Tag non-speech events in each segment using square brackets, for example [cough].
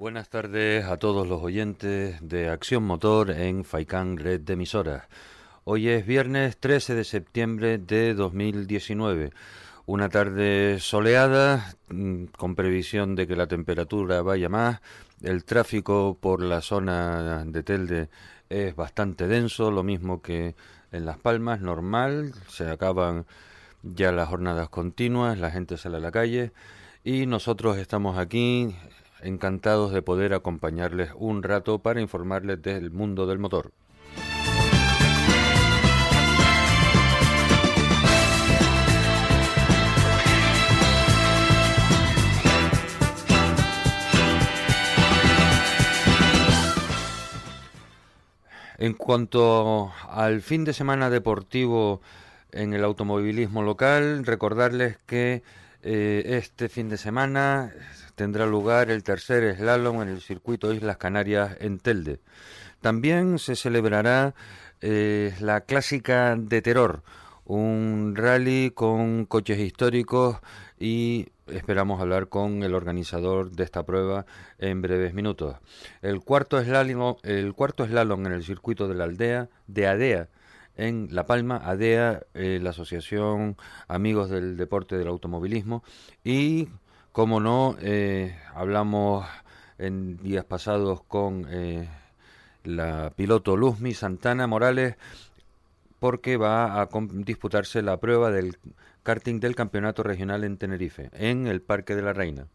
Buenas tardes a todos los oyentes de Acción Motor en Faicán Red de Emisoras. Hoy es viernes 13 de septiembre de 2019. Una tarde soleada, mm, con previsión de que la temperatura vaya más. El tráfico por la zona de Telde es bastante denso, lo mismo que en Las Palmas, normal. Se acaban ya las jornadas continuas, la gente sale a la calle y nosotros estamos aquí encantados de poder acompañarles un rato para informarles del mundo del motor. En cuanto al fin de semana deportivo en el automovilismo local, recordarles que eh, este fin de semana tendrá lugar el tercer slalom en el circuito Islas Canarias en Telde. También se celebrará eh, la clásica de Terror, un rally con coches históricos y esperamos hablar con el organizador de esta prueba en breves minutos. El cuarto slalom, el cuarto slalom en el circuito de la aldea de Adea en La Palma, ADEA, eh, la Asociación Amigos del Deporte del Automovilismo y como no, eh, hablamos en días pasados con eh, la piloto Luzmi Santana Morales porque va a disputarse la prueba del karting del Campeonato Regional en Tenerife, en el Parque de la Reina.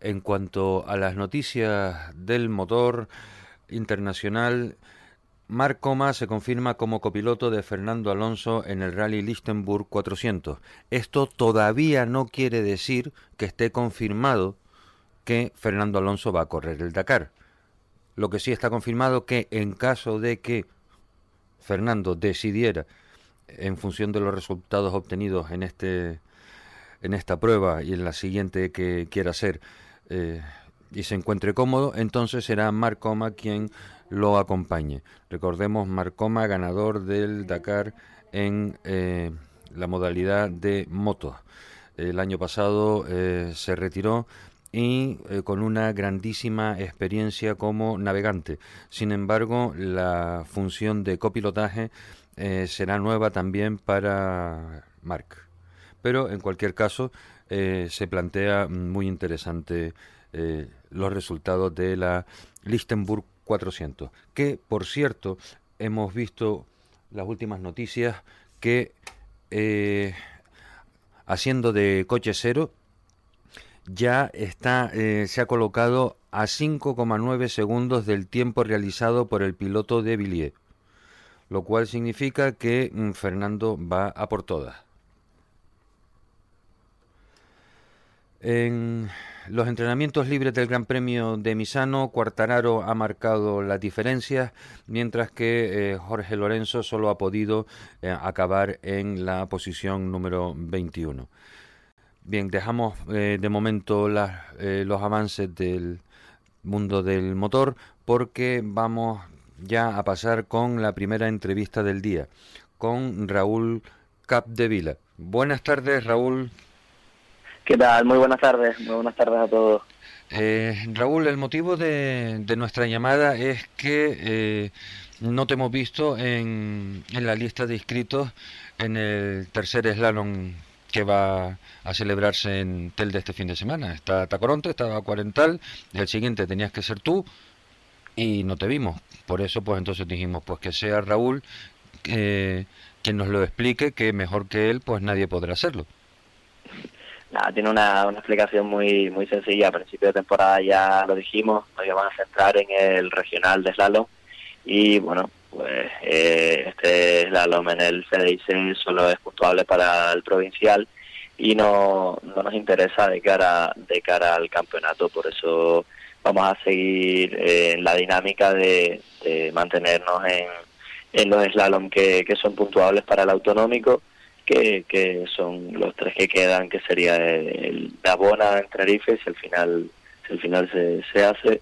En cuanto a las noticias del motor internacional, Marc Coma se confirma como copiloto de Fernando Alonso en el Rally Lichtenburg 400. Esto todavía no quiere decir que esté confirmado que Fernando Alonso va a correr el Dakar. Lo que sí está confirmado que en caso de que Fernando decidiera, en función de los resultados obtenidos en este en esta prueba y en la siguiente que quiera hacer, eh, y se encuentre cómodo, entonces será Marcoma quien lo acompañe. Recordemos, Marcoma ganador del Dakar en eh, la modalidad de motos. El año pasado eh, se retiró y con una grandísima experiencia como navegante. Sin embargo, la función de copilotaje será nueva también para Marc. Pero en cualquier caso, eh, se plantea muy interesante eh, los resultados de la Lichtenburg 400, que por cierto hemos visto las últimas noticias que eh, haciendo de coche cero ya está se ha colocado a 5,9 segundos del tiempo realizado por el piloto de Villiers, lo cual significa que mm, Fernando va a por todas. En los entrenamientos libres del Gran Premio de Misano, Cuartararo ha marcado las diferencias, mientras que eh, Jorge Lorenzo solo ha podido eh, acabar en la posición número 21. Bien, dejamos eh, de momento los avances del mundo del motor porque vamos ya a pasar con la primera entrevista del día, con Raúl Capdevila. Buenas tardes, Raúl. ¿Qué tal? Muy buenas tardes, muy buenas tardes a todos. Eh, Raúl, el motivo de, nuestra llamada es que eh, no te hemos visto en, la lista de inscritos en el tercer slalom que va a celebrarse en Tel de este fin de semana. Está Tacoronte, estaba Cuarental, el siguiente tenías que ser tú y no te vimos. Por eso, pues entonces dijimos, pues que sea Raúl eh, quien nos lo explique, que mejor que él, pues nadie podrá hacerlo. Nada, tiene una, una explicación muy muy sencilla. A principio de temporada ya lo dijimos, nos íbamos a centrar en el regional de slalom. Y bueno, pues eh, este slalom en el CDIC solo es puntuable para el provincial y no, no nos interesa de cara de cara al campeonato, por eso vamos a seguir eh, en la dinámica de, mantenernos en, en los slalom que, que son puntuables para el autonómico que, son los tres que quedan, que sería el Dabona en Tenerife, si al final, si al final se, se hace,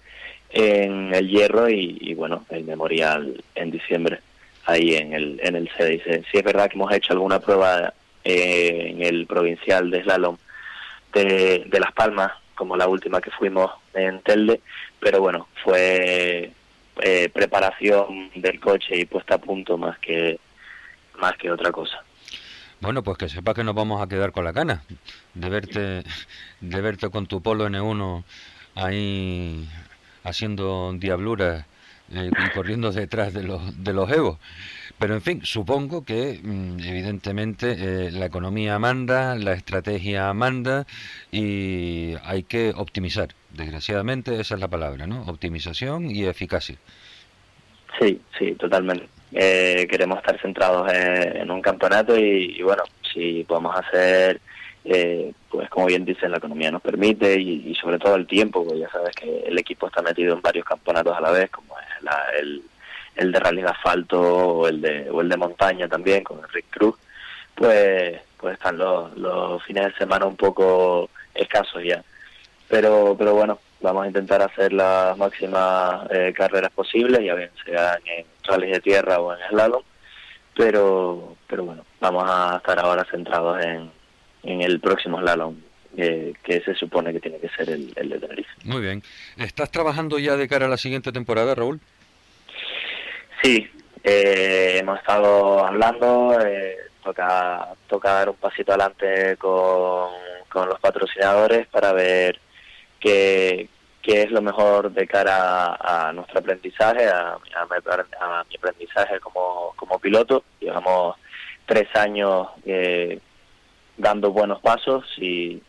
en el Hierro y, bueno, el Memorial en diciembre, ahí en el, en el CDIC. Sí es verdad que hemos hecho alguna prueba eh, en el provincial de slalom de, de Las Palmas, como la última que fuimos en Telde, pero bueno, fue eh, preparación del coche y puesta a punto más que más que otra cosa. Bueno, pues que sepa que nos vamos a quedar con la cana de verte de verte con tu polo N1 ahí haciendo diabluras eh, y corriendo detrás de los de los. Pero en fin, supongo que mm, evidentemente eh, la economía manda, la estrategia manda y hay que optimizar. Desgraciadamente esa es la palabra, ¿no? Optimización y eficacia. Sí, sí, totalmente. Eh, queremos estar centrados en, un campeonato y, bueno, si podemos hacer, eh, pues como bien dice, la economía nos permite y, sobre todo el tiempo, porque ya sabes que el equipo está metido en varios campeonatos a la vez, como es la, el el de rally de asfalto o el de, o el de montaña también con Rick Cruz, pues, pues están los, los fines de semana un poco escasos ya. Pero, pero bueno, vamos a intentar hacer las máximas eh, carreras posibles, ya bien sean en rally de tierra o en slalom, pero, pero bueno, vamos a estar ahora centrados en, en el próximo slalom, eh, que se supone que tiene que ser el, el de Tenerife. Muy bien. ¿Estás trabajando ya de cara a la siguiente temporada, Raúl? Sí, eh, hemos estado hablando, eh, toca, toca dar un pasito adelante con, con los patrocinadores para ver qué, qué es lo mejor de cara a, nuestro aprendizaje, a, mi, aprendizaje como, como piloto. Llevamos tres años eh, dando buenos pasos, si,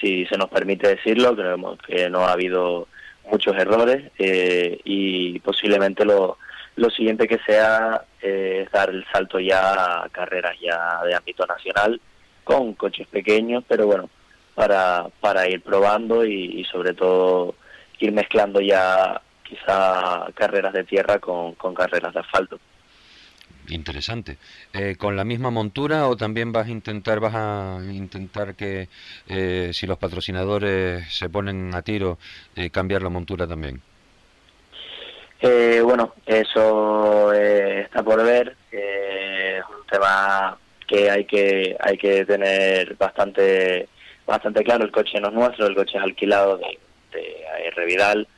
si se nos permite decirlo, creemos que no ha habido muchos errores eh, y posiblemente lo lo siguiente que sea eh, es dar el salto ya a carreras ya de ámbito nacional con coches pequeños, pero bueno, para, para ir probando y, sobre todo ir mezclando ya quizá carreras de tierra con, con carreras de asfalto. Interesante. Eh, ¿Con la misma montura o también vas a intentar vas a intentar que eh, si los patrocinadores se ponen a tiro cambiar la montura también? Eh, bueno, eso eh, está por ver. Eh, es un tema que hay que hay que tener bastante bastante claro. El coche no es nuestro, el coche es alquilado de, de AR Vidal.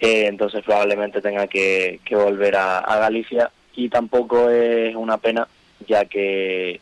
entonces probablemente tenga que, volver a, Galicia y tampoco es una pena ya que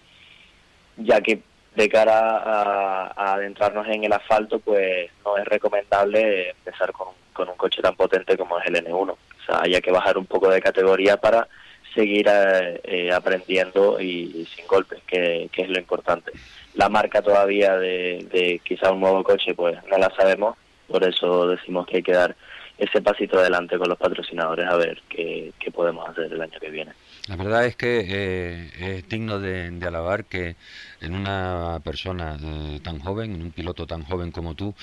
ya que de cara a, a, adentrarnos en el asfalto pues no es recomendable empezar con, con un coche tan potente como es el N1 haya que bajar un poco de categoría para seguir eh, eh, aprendiendo y, sin golpes, que, es lo importante. La marca todavía de, de quizá un nuevo coche, pues no la sabemos, por eso decimos que hay que dar ese pasito adelante con los patrocinadores a ver qué, podemos hacer el año que viene. La verdad es que eh, es digno de, alabar que en una persona tan joven, en un piloto tan joven como tú,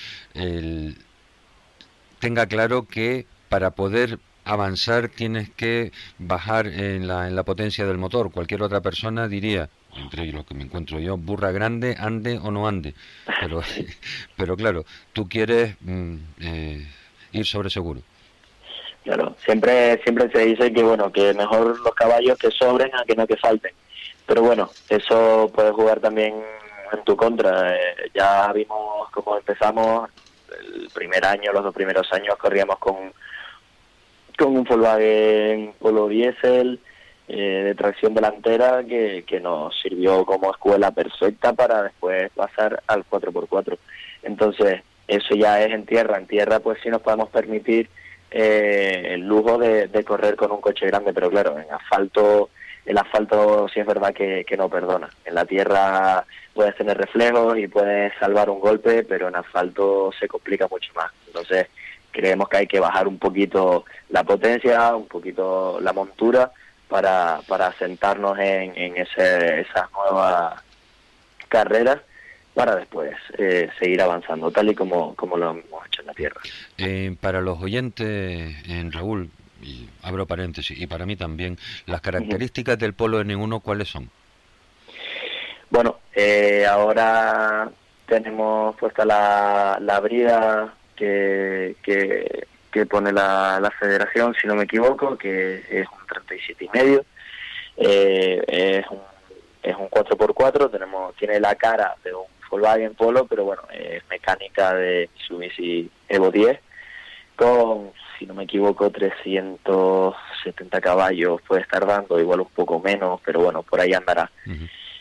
tenga claro que para poder avanzar tienes que bajar en la, en la potencia del motor. Cualquier otra persona diría, entre los que me encuentro yo, burra grande, ande o no ande. Pero, [laughs] [laughs] pero claro, tú quieres mm, eh, ir sobre seguro. Claro, siempre, siempre se dice que bueno, que mejor los caballos que sobren a que no que falten. Pero bueno, eso puede jugar también en tu contra. Eh, ya vimos cómo empezamos el primer año, los dos primeros años corríamos con con un Volkswagen Polo Diesel eh, de tracción delantera que, que nos sirvió como escuela perfecta para después pasar al 4x4. Entonces, eso ya es en tierra. En tierra, pues sí nos podemos permitir eh, el lujo de, correr con un coche grande, pero claro, en asfalto, el asfalto sí es verdad que, que no perdona. En la tierra puedes tener reflejos y puedes salvar un golpe, pero en asfalto se complica mucho más. Entonces, creemos que hay que bajar un poquito la potencia, un poquito la montura para, para sentarnos en, en ese, esas nuevas carreras para después eh, seguir avanzando, tal y como, como lo hemos hecho en la Tierra. Eh, para los oyentes, en Raúl, y abro paréntesis, y para mí también, las características del Polo N1, ¿cuáles son? Bueno, eh, ahora tenemos puesta la, la brida que, que, pone la, la, federación, si no me equivoco, que es un 37 y medio. Eh, es un es un 4x4, tenemos tiene la cara de un Volkswagen Polo, pero bueno, es mecánica de Mitsubishi Evo 10 con, si no me equivoco, 370 caballos puede estar dando, igual un poco menos, pero bueno, por ahí andará.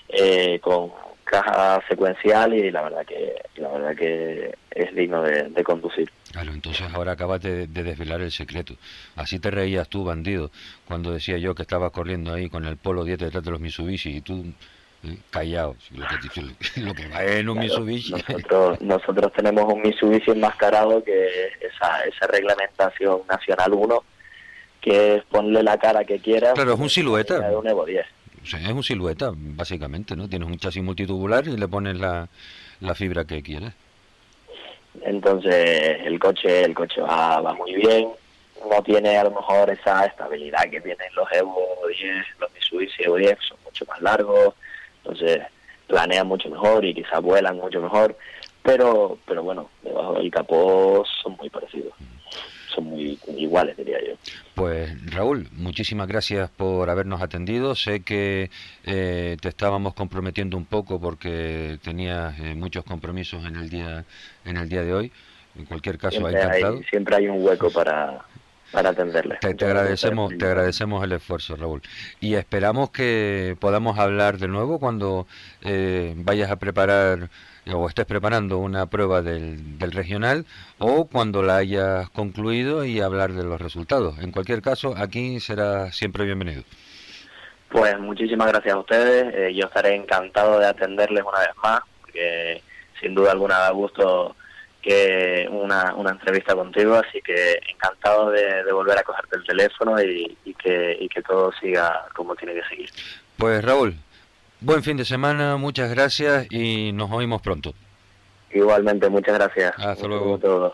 eh, con caja secuencial y la verdad que la verdad que es digno de, conducir. Claro, entonces ahora acabas de, desvelar el secreto. Así te reías tú, bandido, cuando decía yo que estabas corriendo ahí con el Polo 10 detrás de los Mitsubishi y tú eh, callado, lo que, [laughs] lo que va en un Mitsubishi. Nosotros, nosotros tenemos un Mitsubishi enmascarado que esa, esa reglamentación nacional 1 que es ponle la cara que quieras. Claro, es un silueta. De un Evo 10 es un silueta, básicamente, ¿no? Tienes un chasis multitubular y le pones la, la fibra que quieres. Entonces, el coche el coche va, muy bien, no tiene a lo mejor esa estabilidad que tienen los Evo 10, los Mitsubishi Evo 10, son mucho más largos, entonces planean mucho mejor y quizás vuelan mucho mejor, pero pero bueno, debajo del capó son muy parecidos son muy iguales, diría yo. Pues Raúl, muchísimas gracias por habernos atendido. Sé que eh, te estábamos comprometiendo un poco porque tenías eh, muchos compromisos en el día en el día de hoy. En cualquier caso, siempre Hay, siempre hay un hueco para para atenderle. Te, agradecemos, te agradecemos el esfuerzo, Raúl. Y esperamos que podamos hablar de nuevo cuando eh, vayas a preparar o estés preparando una prueba del, del, regional o cuando la hayas concluido y hablar de los resultados. En cualquier caso, aquí será siempre bienvenido. Pues muchísimas gracias a ustedes. Eh, yo estaré encantado de atenderles una vez más, porque sin duda alguna da gusto que una, una entrevista contigo, así que encantado de, volver a cogerte el teléfono y, y, que, y que todo siga como tiene que seguir. Pues Raúl, Buen fin de semana, muchas gracias y nos oímos pronto. Igualmente, muchas gracias. Hasta luego.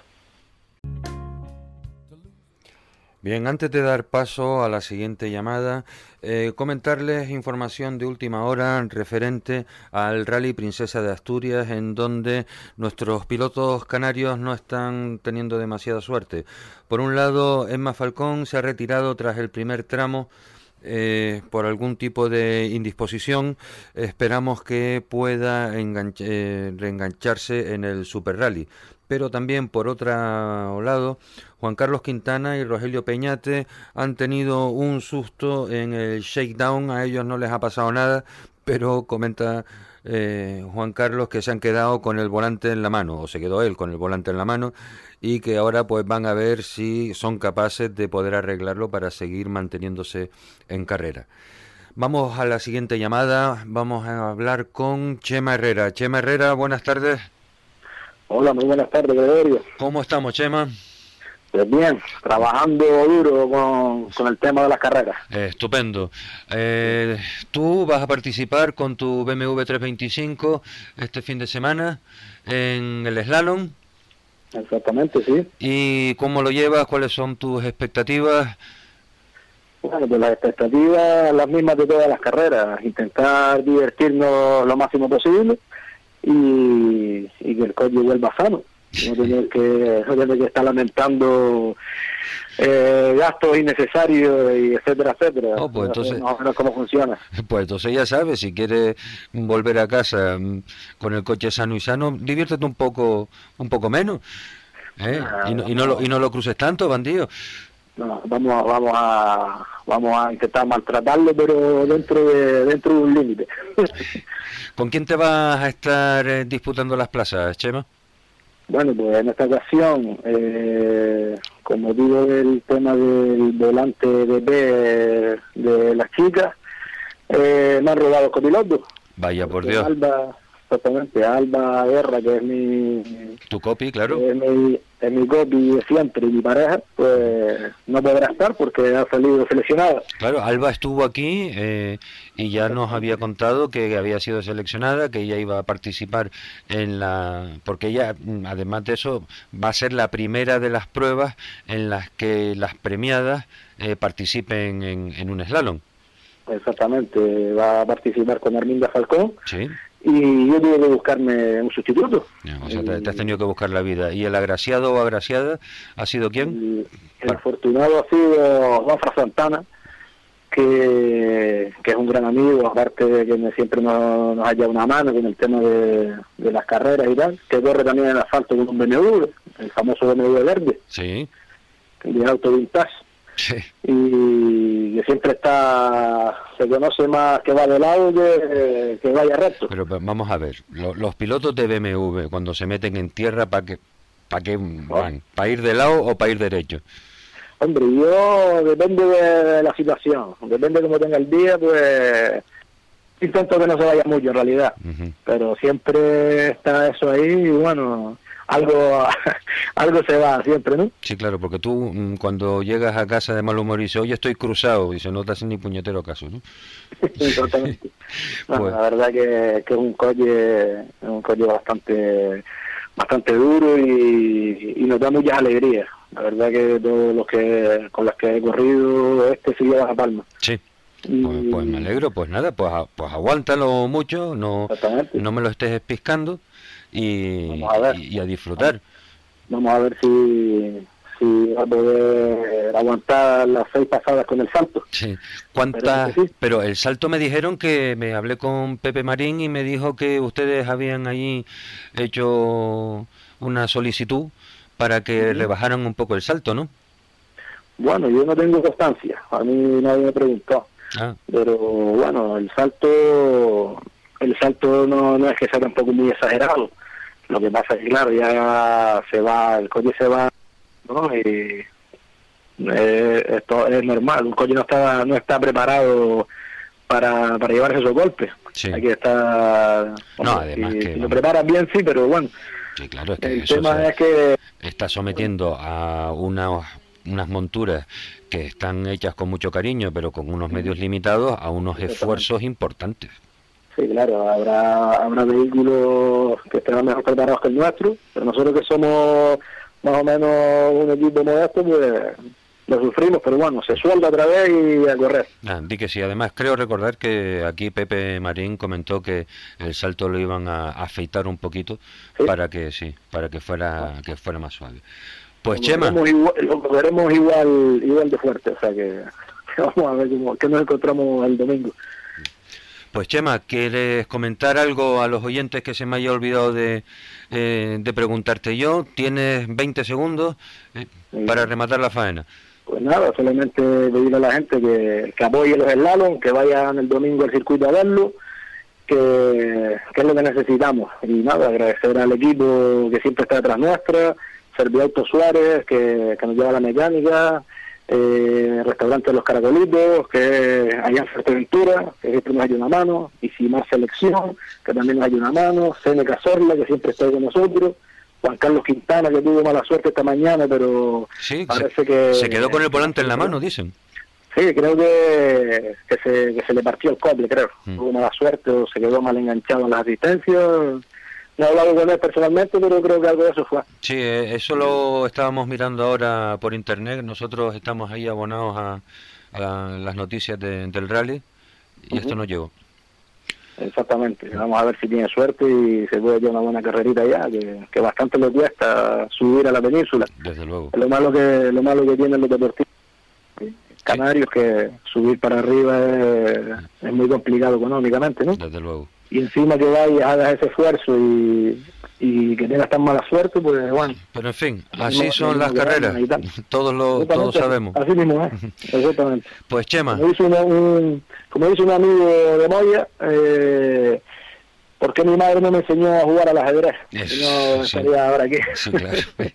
Bien, antes de dar paso a la siguiente llamada, eh, comentarles información de última hora referente al Rally Princesa de Asturias, en donde nuestros pilotos canarios no están teniendo demasiada suerte. Por un lado, Emma Falcón se ha retirado tras el primer tramo eh, por algún tipo de indisposición, esperamos que pueda eh, reengancharse en el Super Rally. Pero también, por otro lado, Juan Carlos Quintana y Rogelio Peñate han tenido un susto en el shakedown. A ellos no les ha pasado nada, pero comenta eh, Juan Carlos que se han quedado con el volante en la mano, o se quedó él con el volante en la mano, y que ahora pues van a ver si son capaces de poder arreglarlo para seguir manteniéndose en carrera. Vamos a la siguiente llamada, vamos a hablar con Chema Herrera. Chema Herrera, buenas tardes. Hola, muy buenas tardes, Gregorio. ¿Cómo estamos, Chema? Pues bien, trabajando duro con, el tema de las carreras. estupendo. Eh, ¿Tú vas a participar con tu BMW 325 este fin de semana en el slalom? Exactamente, sí. ¿Y cómo lo llevas? ¿Cuáles son tus expectativas? Bueno, pues las expectativas las mismas de todas las carreras, intentar divertirnos lo máximo posible y, y que el coche vuelva sano no tener que, no tener que estar lamentando eh, gastos innecesarios y etcétera, etcétera. Oh, pues entonces, cómo funciona. [laughs] Pues entonces ya sabes, si quieres volver a casa mm, con el coche sano y sano, diviértete un poco, un poco menos. ¿eh? y, no, y, no lo, y no lo cruces tanto, bandido. No, vamos a, vamos a vamos a intentar maltratarlo pero dentro de dentro de un límite [laughs] ¿con quién te vas a estar eh, disputando las plazas Chema? Bueno, pues en esta ocasión, eh, como digo, el tema del volante de B de las chicas, eh, me han robado copiloto. Vaya por Dios. Exactamente, Alba Guerra, que es mi... Tu copy, claro. Es mi, es mi copy siempre y mi pareja, pues no podrá estar porque ha salido seleccionada. Claro, Alba estuvo aquí eh, y ya nos había contado que había sido seleccionada, que ella iba a participar en la... porque ella, además de eso, va a ser la primera de las pruebas en las que las premiadas eh, participen en, en un slalom. Exactamente, va a participar con Arminda Falcón. Sí y yo tuve que buscarme un sustituto. o sea, te, has tenido que buscar la vida. ¿Y el agraciado o agraciada ha sido quién? El, afortunado ha sido Juan Santana, que, es un gran amigo, aparte de que siempre nos, nos ha llevado una mano con el tema de, las carreras y tal, que corre también en el asfalto con un BMW, el famoso BMW verde. Sí. De auto vintage. Sí. Y que siempre está, se conoce más que va de lado que, que vaya recto. Pero, vamos a ver, los pilotos de BMW cuando se meten en tierra, ¿para qué, para qué van? ¿Para ir de lado o para ir derecho? Hombre, yo depende de la situación, depende de cómo tenga el día, pues intento que no se vaya mucho en realidad, pero siempre está eso ahí y bueno, algo [laughs] algo se va siempre, ¿no? Sí, claro, porque tú mm, cuando llegas a casa de mal humor y dices, oye, estoy cruzado, y se no te hacen ni puñetero caso, ¿no? [laughs] Exactamente. Pues [laughs] la verdad que, que es un coche, un coche bastante bastante duro y, y nos da muchas alegrías. La verdad que todos los que con los que he corrido este se lleva a palma. Sí. Pues, pues, me alegro, pues nada, pues, pues aguántalo mucho, no, no me lo estés piscando y a, y, a disfrutar. Vamos a ver si, si va a poder aguantar las seis pasadas con el salto. Sí. ¿Cuántas? Pero el salto me dijeron que me hablé con Pepe Marín y me dijo que ustedes habían allí hecho una solicitud para que le bajaran un poco el salto, ¿no? Bueno, yo no tengo constancia, a mí nadie me preguntó. Ah. Pero bueno, el salto el salto no, no es que sea tampoco muy exagerado. Lo que pasa es que, claro, ya se va, el coche se va, ¿no? Y esto es normal, un coche no está, no está preparado para, para llevar esos golpes. Hay que estar... No, además que... Si lo preparan bien, sí, pero bueno, Sí, claro, es que el tema es que está sometiendo a unas unas monturas que están hechas con mucho cariño, pero con unos medios limitados, a unos esfuerzos importantes. Sí, claro, habrá, habrá vehículos que estarán mejor preparados que el nuestro, pero nosotros que somos más o menos un equipo modesto, pues lo sufrimos, pero bueno, se suelda otra vez y a correr. Ah, di que sí, además creo recordar que aquí Pepe Marín comentó que el salto lo iban a afeitar un poquito para que sí, para que fuera que fuera más suave. Pues Chema, igual, lo veremos igual igual de fuerte, o sea que, [laughs] vamos a ver cómo, que nos encontramos el domingo. Pues Chema, ¿quieres comentar algo a los oyentes que se me haya olvidado de, eh, de preguntarte yo? Tienes 20 segundos eh, para rematar la faena. Pues nada, solamente pedir a la gente que, que apoye los slalom, que vayan el domingo al circuito a verlo, que, es lo que necesitamos. Y nada, agradecer al equipo que siempre está detrás nuestra, Serviauto Suárez, que, que nos lleva la mecánica, eh, Restaurante Los Caracolitos, que allá en Fuerteventura, que siempre nos ayuda una mano, y Simar Selección, que también nos ayuda una mano, Cene Cazorla, que siempre está con nosotros, Juan Carlos Quintana, que tuvo mala suerte esta mañana, pero parece que... Se quedó con el volante en la mano, dicen. Sí, creo que, que, se, que se le partió el cobre, creo. Mm. Tuvo mala suerte o se quedó mal enganchado en las asistencias. No he hablado con él personalmente, pero creo que algo de eso fue. Sí, eh, eso lo estábamos mirando ahora por internet. Nosotros estamos ahí abonados a, las noticias del rally y esto no llegó. Exactamente, vamos a ver si tiene suerte y se puede llevar una buena carrerita allá, que, bastante le cuesta subir a la península. Desde luego. Lo malo que lo malo que tienen los deportistas canarios que subir para arriba es, muy complicado económicamente, ¿no? Desde luego. Y encima que vayas, hagas ese esfuerzo y, y que tengas tan mala suerte, pues bueno. Pero en fin, así son las carreras, todos lo todos sabemos. Así mismo, ¿eh? [laughs] exactamente. Pues Chema. Como dice, un, como dice un amigo de Moya, eh, ¿por qué mi madre no me enseñó a jugar al ajedrez? no estaría ahora aquí. Sí, claro. [laughs]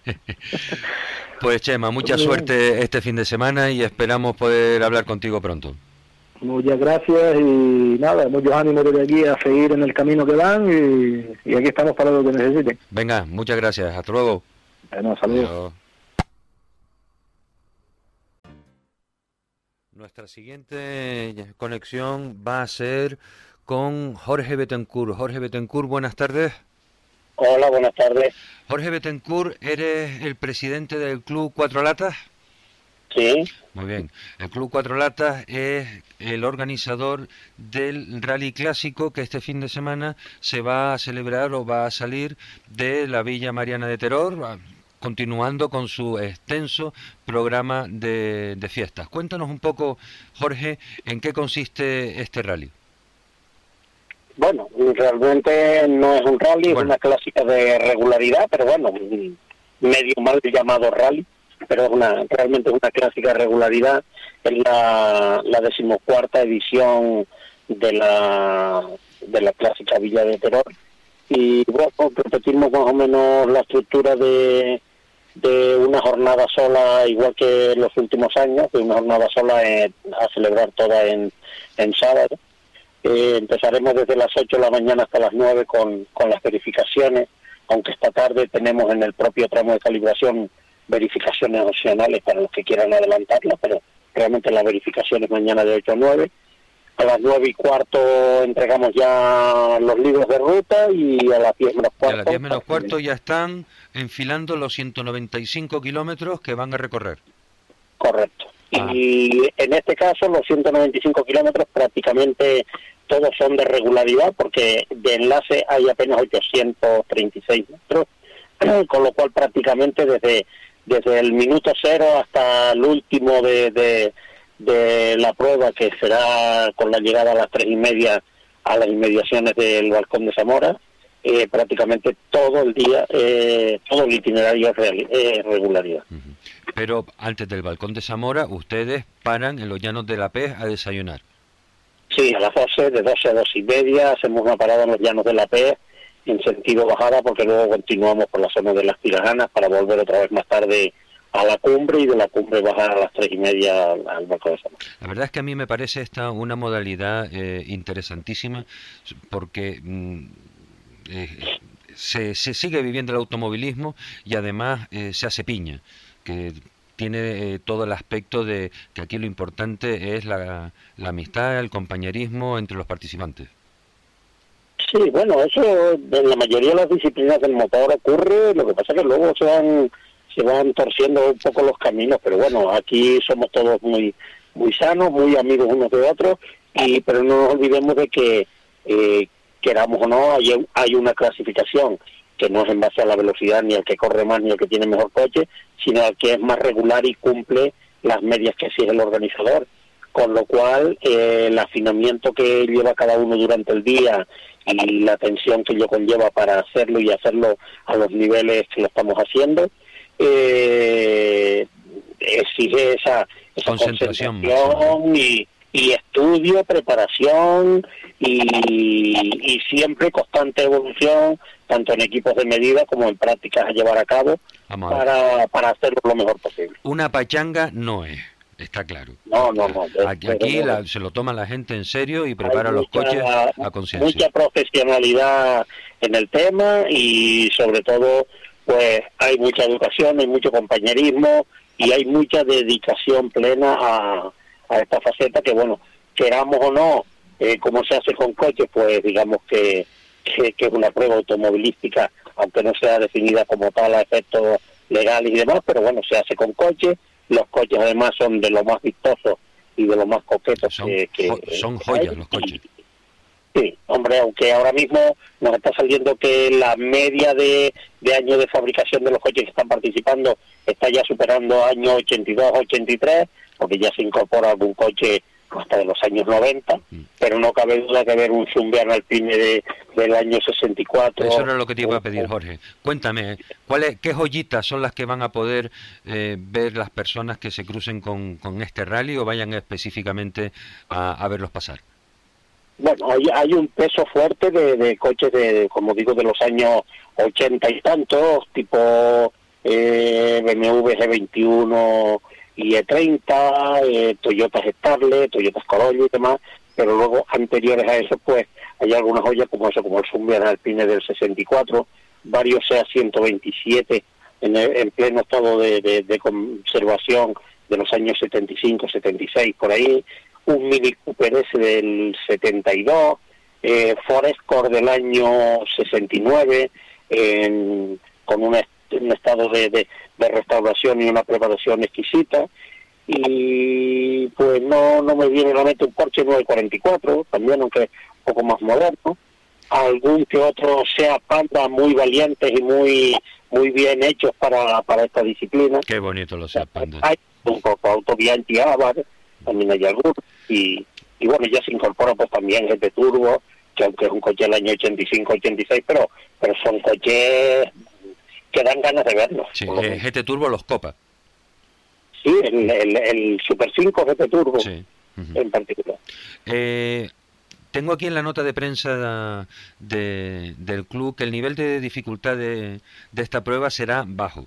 pues Chema, mucha suerte este fin de semana y esperamos poder hablar contigo pronto. Muchas gracias y nada, muchos ánimos desde aquí a seguir en el camino que van y, aquí estamos para lo que necesiten. Venga, muchas gracias. Hasta luego. Bueno, saludos. Nuestra siguiente conexión va a ser con Jorge Betancourt. Jorge Betancourt, buenas tardes. Hola, buenas tardes. Jorge Betancourt, ¿eres el presidente del club Cuatro Latas? Sí. Muy bien. El Club Cuatro Latas es el organizador del rally clásico que este fin de semana se va a celebrar o va a salir de la Villa Mariana de Terror, continuando con su extenso programa de, de fiestas. Cuéntanos un poco, Jorge, en qué consiste este rally. Bueno, realmente no es un rally, es una clásica de regularidad, pero bueno, medio mal llamado rally, pero una, realmente una clásica regularidad. Es la, decimocuarta edición de la, de la clásica Villa de Terror. Y bueno, repetimos más o menos la estructura de, de una jornada sola, igual que los últimos años, de una jornada sola a celebrar toda en, en sábado eh, empezaremos desde las 8 de la mañana hasta las 9 con, con las verificaciones, aunque esta tarde tenemos en el propio tramo de calibración verificaciones opcionales para los que quieran adelantarla, pero realmente las verificaciones mañana de 8 a 9. A las 9 y cuarto entregamos ya los libros de ruta y a las 10 menos cuarto. a las 10 menos cuarto ya están enfilando los 195 kilómetros que van a recorrer. Correcto. Ah. Y en este caso los 195 kilómetros prácticamente todos son de regularidad porque de enlace hay apenas 836 metros, [clears throat] con lo cual prácticamente desde, desde el minuto cero hasta el último de, de, la prueba, que será con la llegada a las tres y media a las inmediaciones del balcón de Zamora, eh, prácticamente todo el día, eh, todo el itinerario es regularidad. Pero antes del balcón de Zamora, ustedes paran en los llanos de la Pez a desayunar. Sí, a las 12, de 12 a 2 y media, hacemos una parada en los llanos de la P en sentido bajada porque luego continuamos por la zona de las Tiraganas para volver otra vez más tarde a la cumbre y de la cumbre bajar a las tres y media al, barco de Zamora. La verdad es que a mí me parece esta una modalidad eh, interesantísima porque mm, eh, se, se, sigue viviendo el automovilismo y además eh, se hace piña, que tiene eh, todo el aspecto de que aquí lo importante es la, amistad, el compañerismo entre los participantes. Sí, bueno, eso en la mayoría de las disciplinas del motor ocurre, lo que pasa es que luego se van se van torciendo un poco los caminos, pero bueno, aquí somos todos muy muy sanos, muy amigos unos de otros, y pero no nos olvidemos de que eh, queramos o no, hay, hay una clasificación que no es en base a la velocidad ni al que corre más ni al que tiene mejor coche, sino al que es más regular y cumple las medias que exige el organizador. Con lo cual, eh, el afinamiento que lleva cada uno durante el día y la atención que yo conlleva para hacerlo y hacerlo a los niveles que lo estamos haciendo, eh, exige esa, concentración, y, y estudio, preparación y, siempre constante evolución, tanto en equipos de medida como en prácticas a llevar a cabo para, para hacerlo lo mejor posible. Una pachanga no es. Está claro. No, no, no. Aquí, se lo toma la gente en serio y prepara los coches a conciencia. Mucha profesionalidad en el tema y sobre todo, pues hay mucha educación, hay mucho compañerismo y hay mucha dedicación plena a, a esta faceta que, bueno, queramos o no, eh, como se hace con coches, pues digamos que, que, es una prueba automovilística, aunque no sea definida como tal a efectos legales y demás, pero bueno, se hace con coches, los coches además son de lo más vistosos y de lo más coquetos son, que, son joyas los coches. Sí, hombre, aunque ahora mismo nos está saliendo que la media de, de años de fabricación de los coches que están participando está ya superando año 82, 83, porque ya se incorpora algún coche hasta de los años 90, mm. pero no cabe duda que ver un Zumbian Alpine de, del año 64. Eso era lo que te iba a pedir, Jorge. Cuéntame, ¿cuáles, ¿qué joyitas son las que van a poder eh, ver las personas que se crucen con, con este rally o vayan específicamente a, a verlos pasar? Bueno, hay, hay un peso fuerte de, de coches, de, como digo, de los años 80 y tantos, tipo eh, BMW G21 y E30, eh, Toyotas Starlet, Toyotas Corolla y demás, pero luego anteriores a eso pues hay algunas joyas como eso, como el Sumbian Alpine del 64, varios SEA 127 en, en pleno estado de, de, conservación de los años 75, 76, por ahí, un Mini Cooper S del 72, eh, Forest del año 69, con una un estado de, de, restauración y una preparación exquisita. y pues no, no me viene a la mente un Porsche 944, también aunque un poco más moderno, algún que otro sea Panda muy valientes y muy muy bien hechos para, para esta disciplina. Qué bonito los Seat Panda. Hay un poco Autobianchi Avar, también hay algunos, y, y bueno, ya se incorpora pues también GT Turbo, que aunque es un coche del año 85-86, pero, pero son coches que dan ganas de verlos. Sí, eh, GT Turbo los copa. Sí, el, el, Super 5 GT Turbo en particular. Eh, tengo aquí en la nota de prensa de, del club que el nivel de dificultad de, de esta prueba será bajo.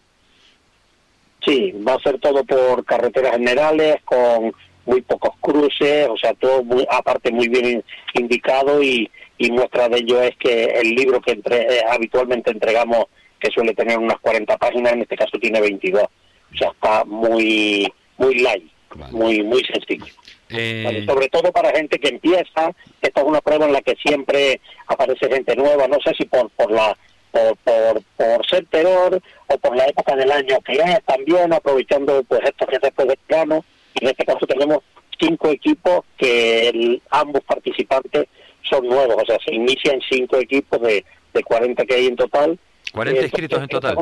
Sí, va a ser todo por carreteras generales, con muy pocos cruces, o sea, todo muy, aparte muy bien indicado y, y muestra de ello es que el libro que entre, eh, habitualmente entregamos, que suele tener unas 40 páginas, en este caso tiene 22. O sea, está muy muy light, muy muy sencillo. Eh, sobre todo para gente que empieza, esta es una prueba en la que siempre aparece gente nueva, no sé si por por la por, por, por ser terror o por la época del año que es también, aprovechando pues estos que después del plano. En este caso tenemos cinco equipos que ambos participantes son nuevos, o sea, se inician cinco equipos de, de 40 que hay en total. 40 inscritos en total.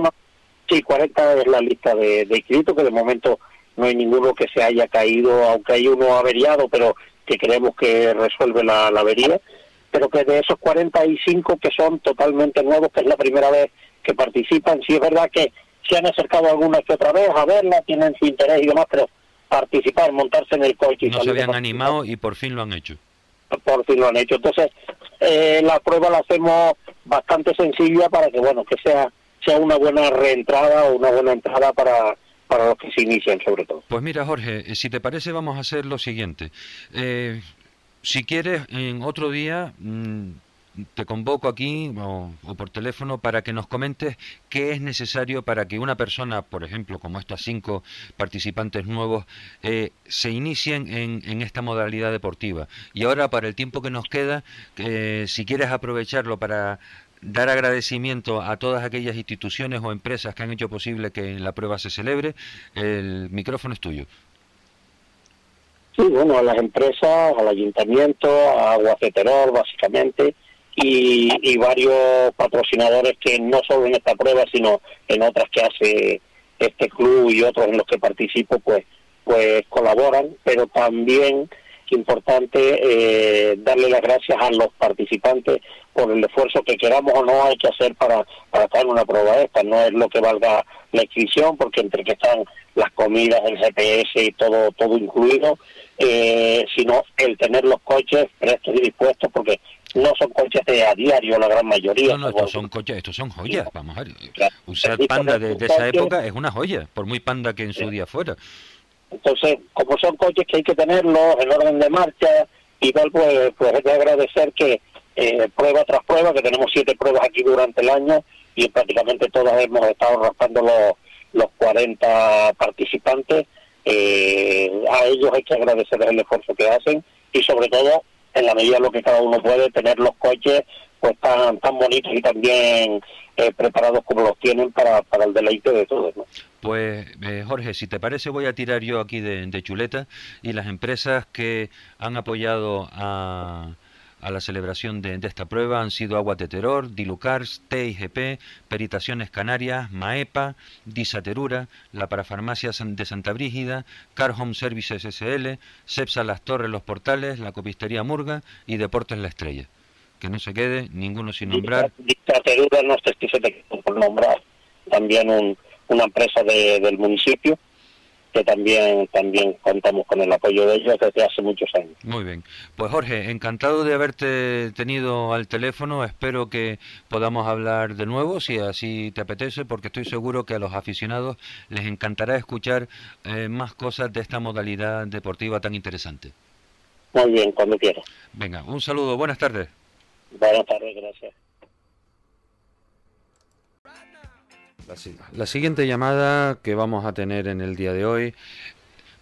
Sí, 40 es la lista de, de inscritos, que de momento no hay ninguno que se haya caído, aunque hay uno averiado, pero que creemos que resuelve la, avería, pero que de esos 45 que son totalmente nuevos, que es la primera vez que participan, sí es verdad que se han acercado alguna que otra vez a verla, tienen su interés y demás, pero participar, montarse en el coche. no se habían animado y por fin lo han hecho. Por fin lo han hecho. Entonces, eh, la prueba la hacemos bastante sencilla para que, bueno, que sea sea una buena reentrada o una buena entrada para, para los que se inician sobre todo. Pues mira Jorge, eh, si te parece vamos a hacer lo siguiente. Eh, si quieres, en otro día mm, te convoco aquí o, por teléfono para que nos comentes qué es necesario para que una persona, por ejemplo, como estos cinco participantes nuevos, eh, se inicien en, en, esta modalidad deportiva. Y ahora, para el tiempo que nos queda, si quieres aprovecharlo para dar agradecimiento a todas aquellas instituciones o empresas que han hecho posible que la prueba se celebre. El micrófono es tuyo. Sí, bueno, a las empresas, al ayuntamiento, a Agua básicamente, y, y, varios patrocinadores que no solo en esta prueba, sino en otras que hace este club y otros en los que participo, pues, pues colaboran, pero también importante eh, darle las gracias a los participantes por el esfuerzo que queramos o no hay que hacer para, para traer una prueba esta. No es lo que valga la inscripción, porque entre que están las comidas, el GPS y todo, todo incluido, eh, sino el tener los coches prestos y dispuestos, porque no son coches de a diario la gran mayoría. No, no, estos son coches, estos son joyas, vamos a ver. Usar panda de, de, esa época es una joya, por muy panda que en su día fuera. Entonces, como son coches que hay que tenerlos en orden de marcha y tal, pues, pues es de agradecer que eh, prueba tras prueba, que tenemos siete pruebas aquí durante el año y prácticamente todas hemos estado raspando los, los 40 participantes. Eh, a ellos hay que agradecer el esfuerzo que hacen y sobre todo, en la medida de lo que cada uno puede, tener los coches pues tan, tan bonitos y tan bien eh, preparados como los tienen para, el deleite de todos. ¿no? Pues eh, Jorge, si te parece voy a tirar yo aquí de, chuleta y las empresas que han apoyado a, a la celebración de, esta prueba han sido Agua de Terror, Dilucars, TIGP, Peritaciones Canarias, Maepa, Disaterura, la Parafarmacia de Santa Brígida, Car Home Services SL, Cepsa Las Torres Los Portales, la Copistería Murga y Deportes La Estrella. Que no se quede ninguno sin nombrar. Disaterura no se por nombrar. También un una empresa de, del municipio que también también contamos con el apoyo de ellos desde hace muchos años. Muy bien. Pues Jorge, encantado de haberte tenido al teléfono. Espero que podamos hablar de nuevo, si así te apetece, porque estoy seguro que a los aficionados les encantará escuchar eh, más cosas de esta modalidad deportiva tan interesante. Muy bien, cuando quieras. Venga, un saludo. Buenas tardes. Buenas tardes, gracias. La, siguiente llamada que vamos a tener en el día de hoy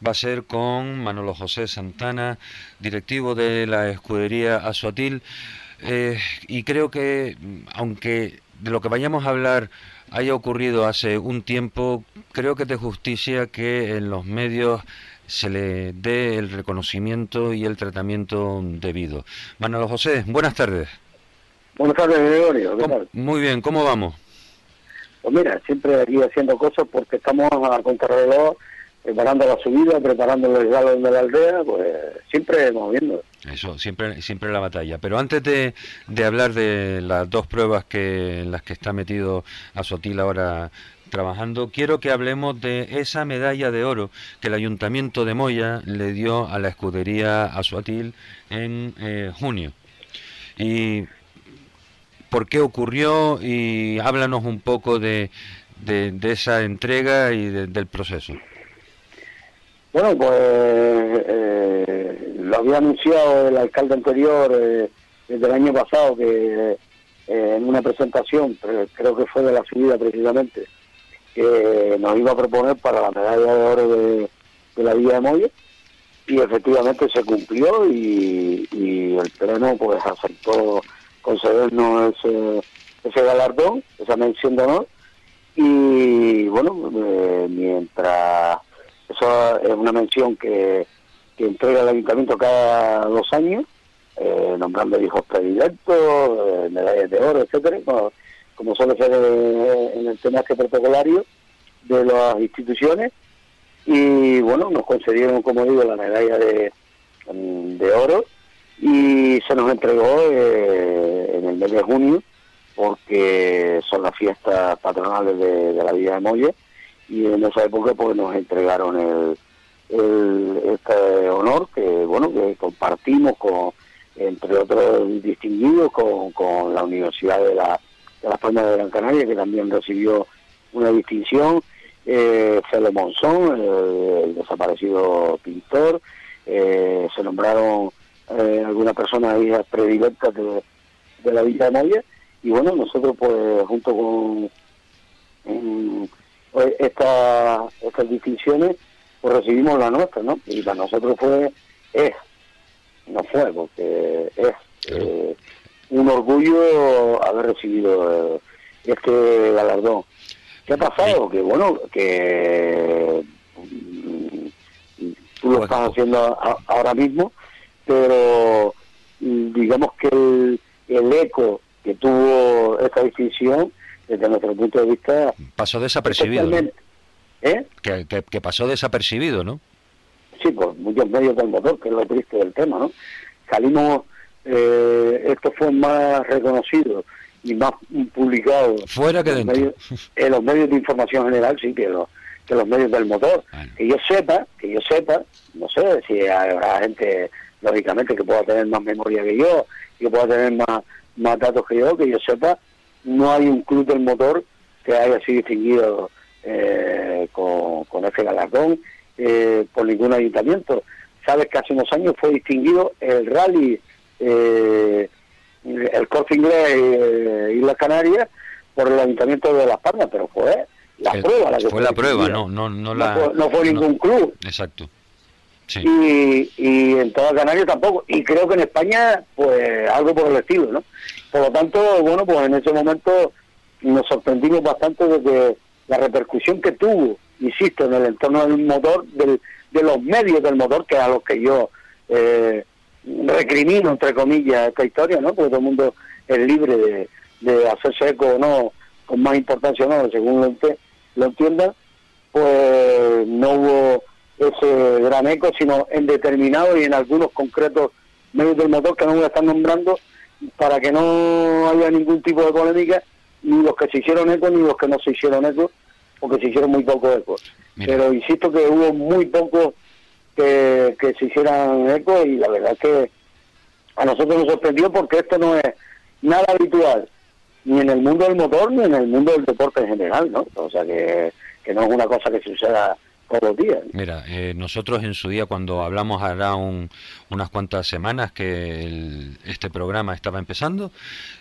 va a ser con Manolo José Santana, directivo de la escudería Azuatil. Eh, y creo que, aunque de lo que vayamos a hablar haya ocurrido hace un tiempo, creo que es de justicia que en los medios se le dé el reconocimiento y el tratamiento debido. Manolo José, buenas tardes. Buenas tardes, Gregorio. Muy bien, ¿cómo vamos? Pues mira, siempre aquí haciendo cosas porque estamos a contrarreloj, preparando la subida, preparando el galón de la aldea, pues siempre moviendo. Eso, siempre, siempre la batalla. Pero antes de, de hablar de las dos pruebas que, en las que está metido Azotil ahora trabajando, quiero que hablemos de esa medalla de oro que el Ayuntamiento de Moya le dio a la escudería Azuatil en eh, junio. Y por qué ocurrió y háblanos un poco de, de, esa entrega y del proceso. Bueno, pues eh, lo había anunciado el alcalde anterior eh, desde el año pasado que eh, en una presentación, creo que fue de la subida precisamente, que nos iba a proponer para la medalla de oro de, la Villa de Moya y efectivamente se cumplió y, y el pleno pues aceptó concedernos ese, ese galardón, esa mención de honor. Y bueno, eh, mientras eso es una mención que, entrega el ayuntamiento cada dos años, eh, nombrando hijos predilectos, eh, medallas de oro, etcétera, como, suele ser en el tema este protocolario de las instituciones. Y bueno, nos concedieron, como digo, la medalla de, de oro y se nos entregó eh, en el mes de junio porque son las fiestas patronales de, la Villa de Molle y en esa época pues nos entregaron el, este honor que bueno que compartimos con entre otros distinguidos con, la Universidad de la de las Palmas de Gran Canaria que también recibió una distinción eh, Monzón el, desaparecido pintor eh, se nombraron eh, algunas personas predilectas de, de, la Villa de Moya y bueno, nosotros pues junto con pues, esta, estas distinciones pues recibimos la nuestra, ¿no? Y para nosotros fue, es, no fue, porque es eh, un orgullo haber recibido eh, este galardón. ¿Qué ha pasado? Que bueno, que mm, tú lo estás haciendo ahora mismo, pero mm, digamos que el, eco que tuvo esta distinción, desde nuestro punto de vista... Pasó desapercibido. ¿Eh? Que, pasó desapercibido, ¿no? Sí, por muchos medios del motor, que es lo triste del tema, ¿no? Salimos, eh, esto fue más reconocido y más publicado. Fuera que dentro. en los medios de información general, sí, que los, que los medios del motor. Que yo sepa, que yo sepa, no sé si habrá gente lógicamente que pueda tener más memoria que yo, que pueda tener más, más datos que yo, que yo sepa, no hay un club del motor que haya sido distinguido eh, con, con ese galardón eh, por ningún ayuntamiento. Sabes que hace unos años fue distinguido el rally, eh, el corte inglés y las Canarias por el ayuntamiento de Las Palmas, pero fue la prueba la que fue, la prueba, no, no, no, la, no fue, ningún club. Exacto. Y, y en toda Canarias tampoco. Y creo que en España, pues algo por el estilo, ¿no? Por lo tanto, bueno, pues en ese momento nos sorprendimos bastante de que la repercusión que tuvo, insisto, en el entorno del motor, del, de los medios del motor, que a los que yo eh, recrimino, entre comillas, esta historia, ¿no? Porque todo el mundo es libre de, de hacerse eco o no, con más importancia o no, según lo, lo entienda, pues no hubo ese gran eco, sino en determinados y en algunos concretos medios del motor que no voy a estar nombrando para que no haya ningún tipo de polémica, ni los que se hicieron eco ni los que no se hicieron eco, porque se hicieron muy poco eco. Pero insisto que hubo muy pocos que, que se hicieran eco y la verdad es que a nosotros nos sorprendió porque esto no es nada habitual, ni en el mundo del motor ni en el mundo del deporte en general, ¿no? O sea que, que no es una cosa que suceda Mira, eh, nosotros en su día cuando hablamos hará unas cuantas semanas que este programa estaba empezando,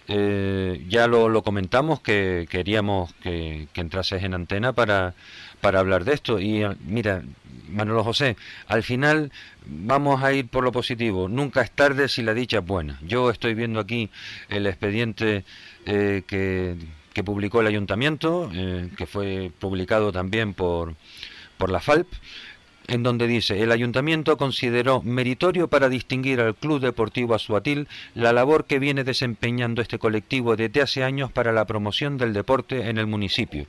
eh, ya lo, comentamos que queríamos que, entrases en antena para, para hablar de esto. Y eh, mira, Manolo José, al final vamos a ir por lo positivo. Nunca es tarde si la dicha es buena. Yo estoy viendo aquí el expediente que, que publicó el ayuntamiento, que fue publicado también por por la FALP en donde dice, el ayuntamiento consideró meritorio para distinguir al Club Deportivo Azuatil la labor que viene desempeñando este colectivo desde hace años para la promoción del deporte en el municipio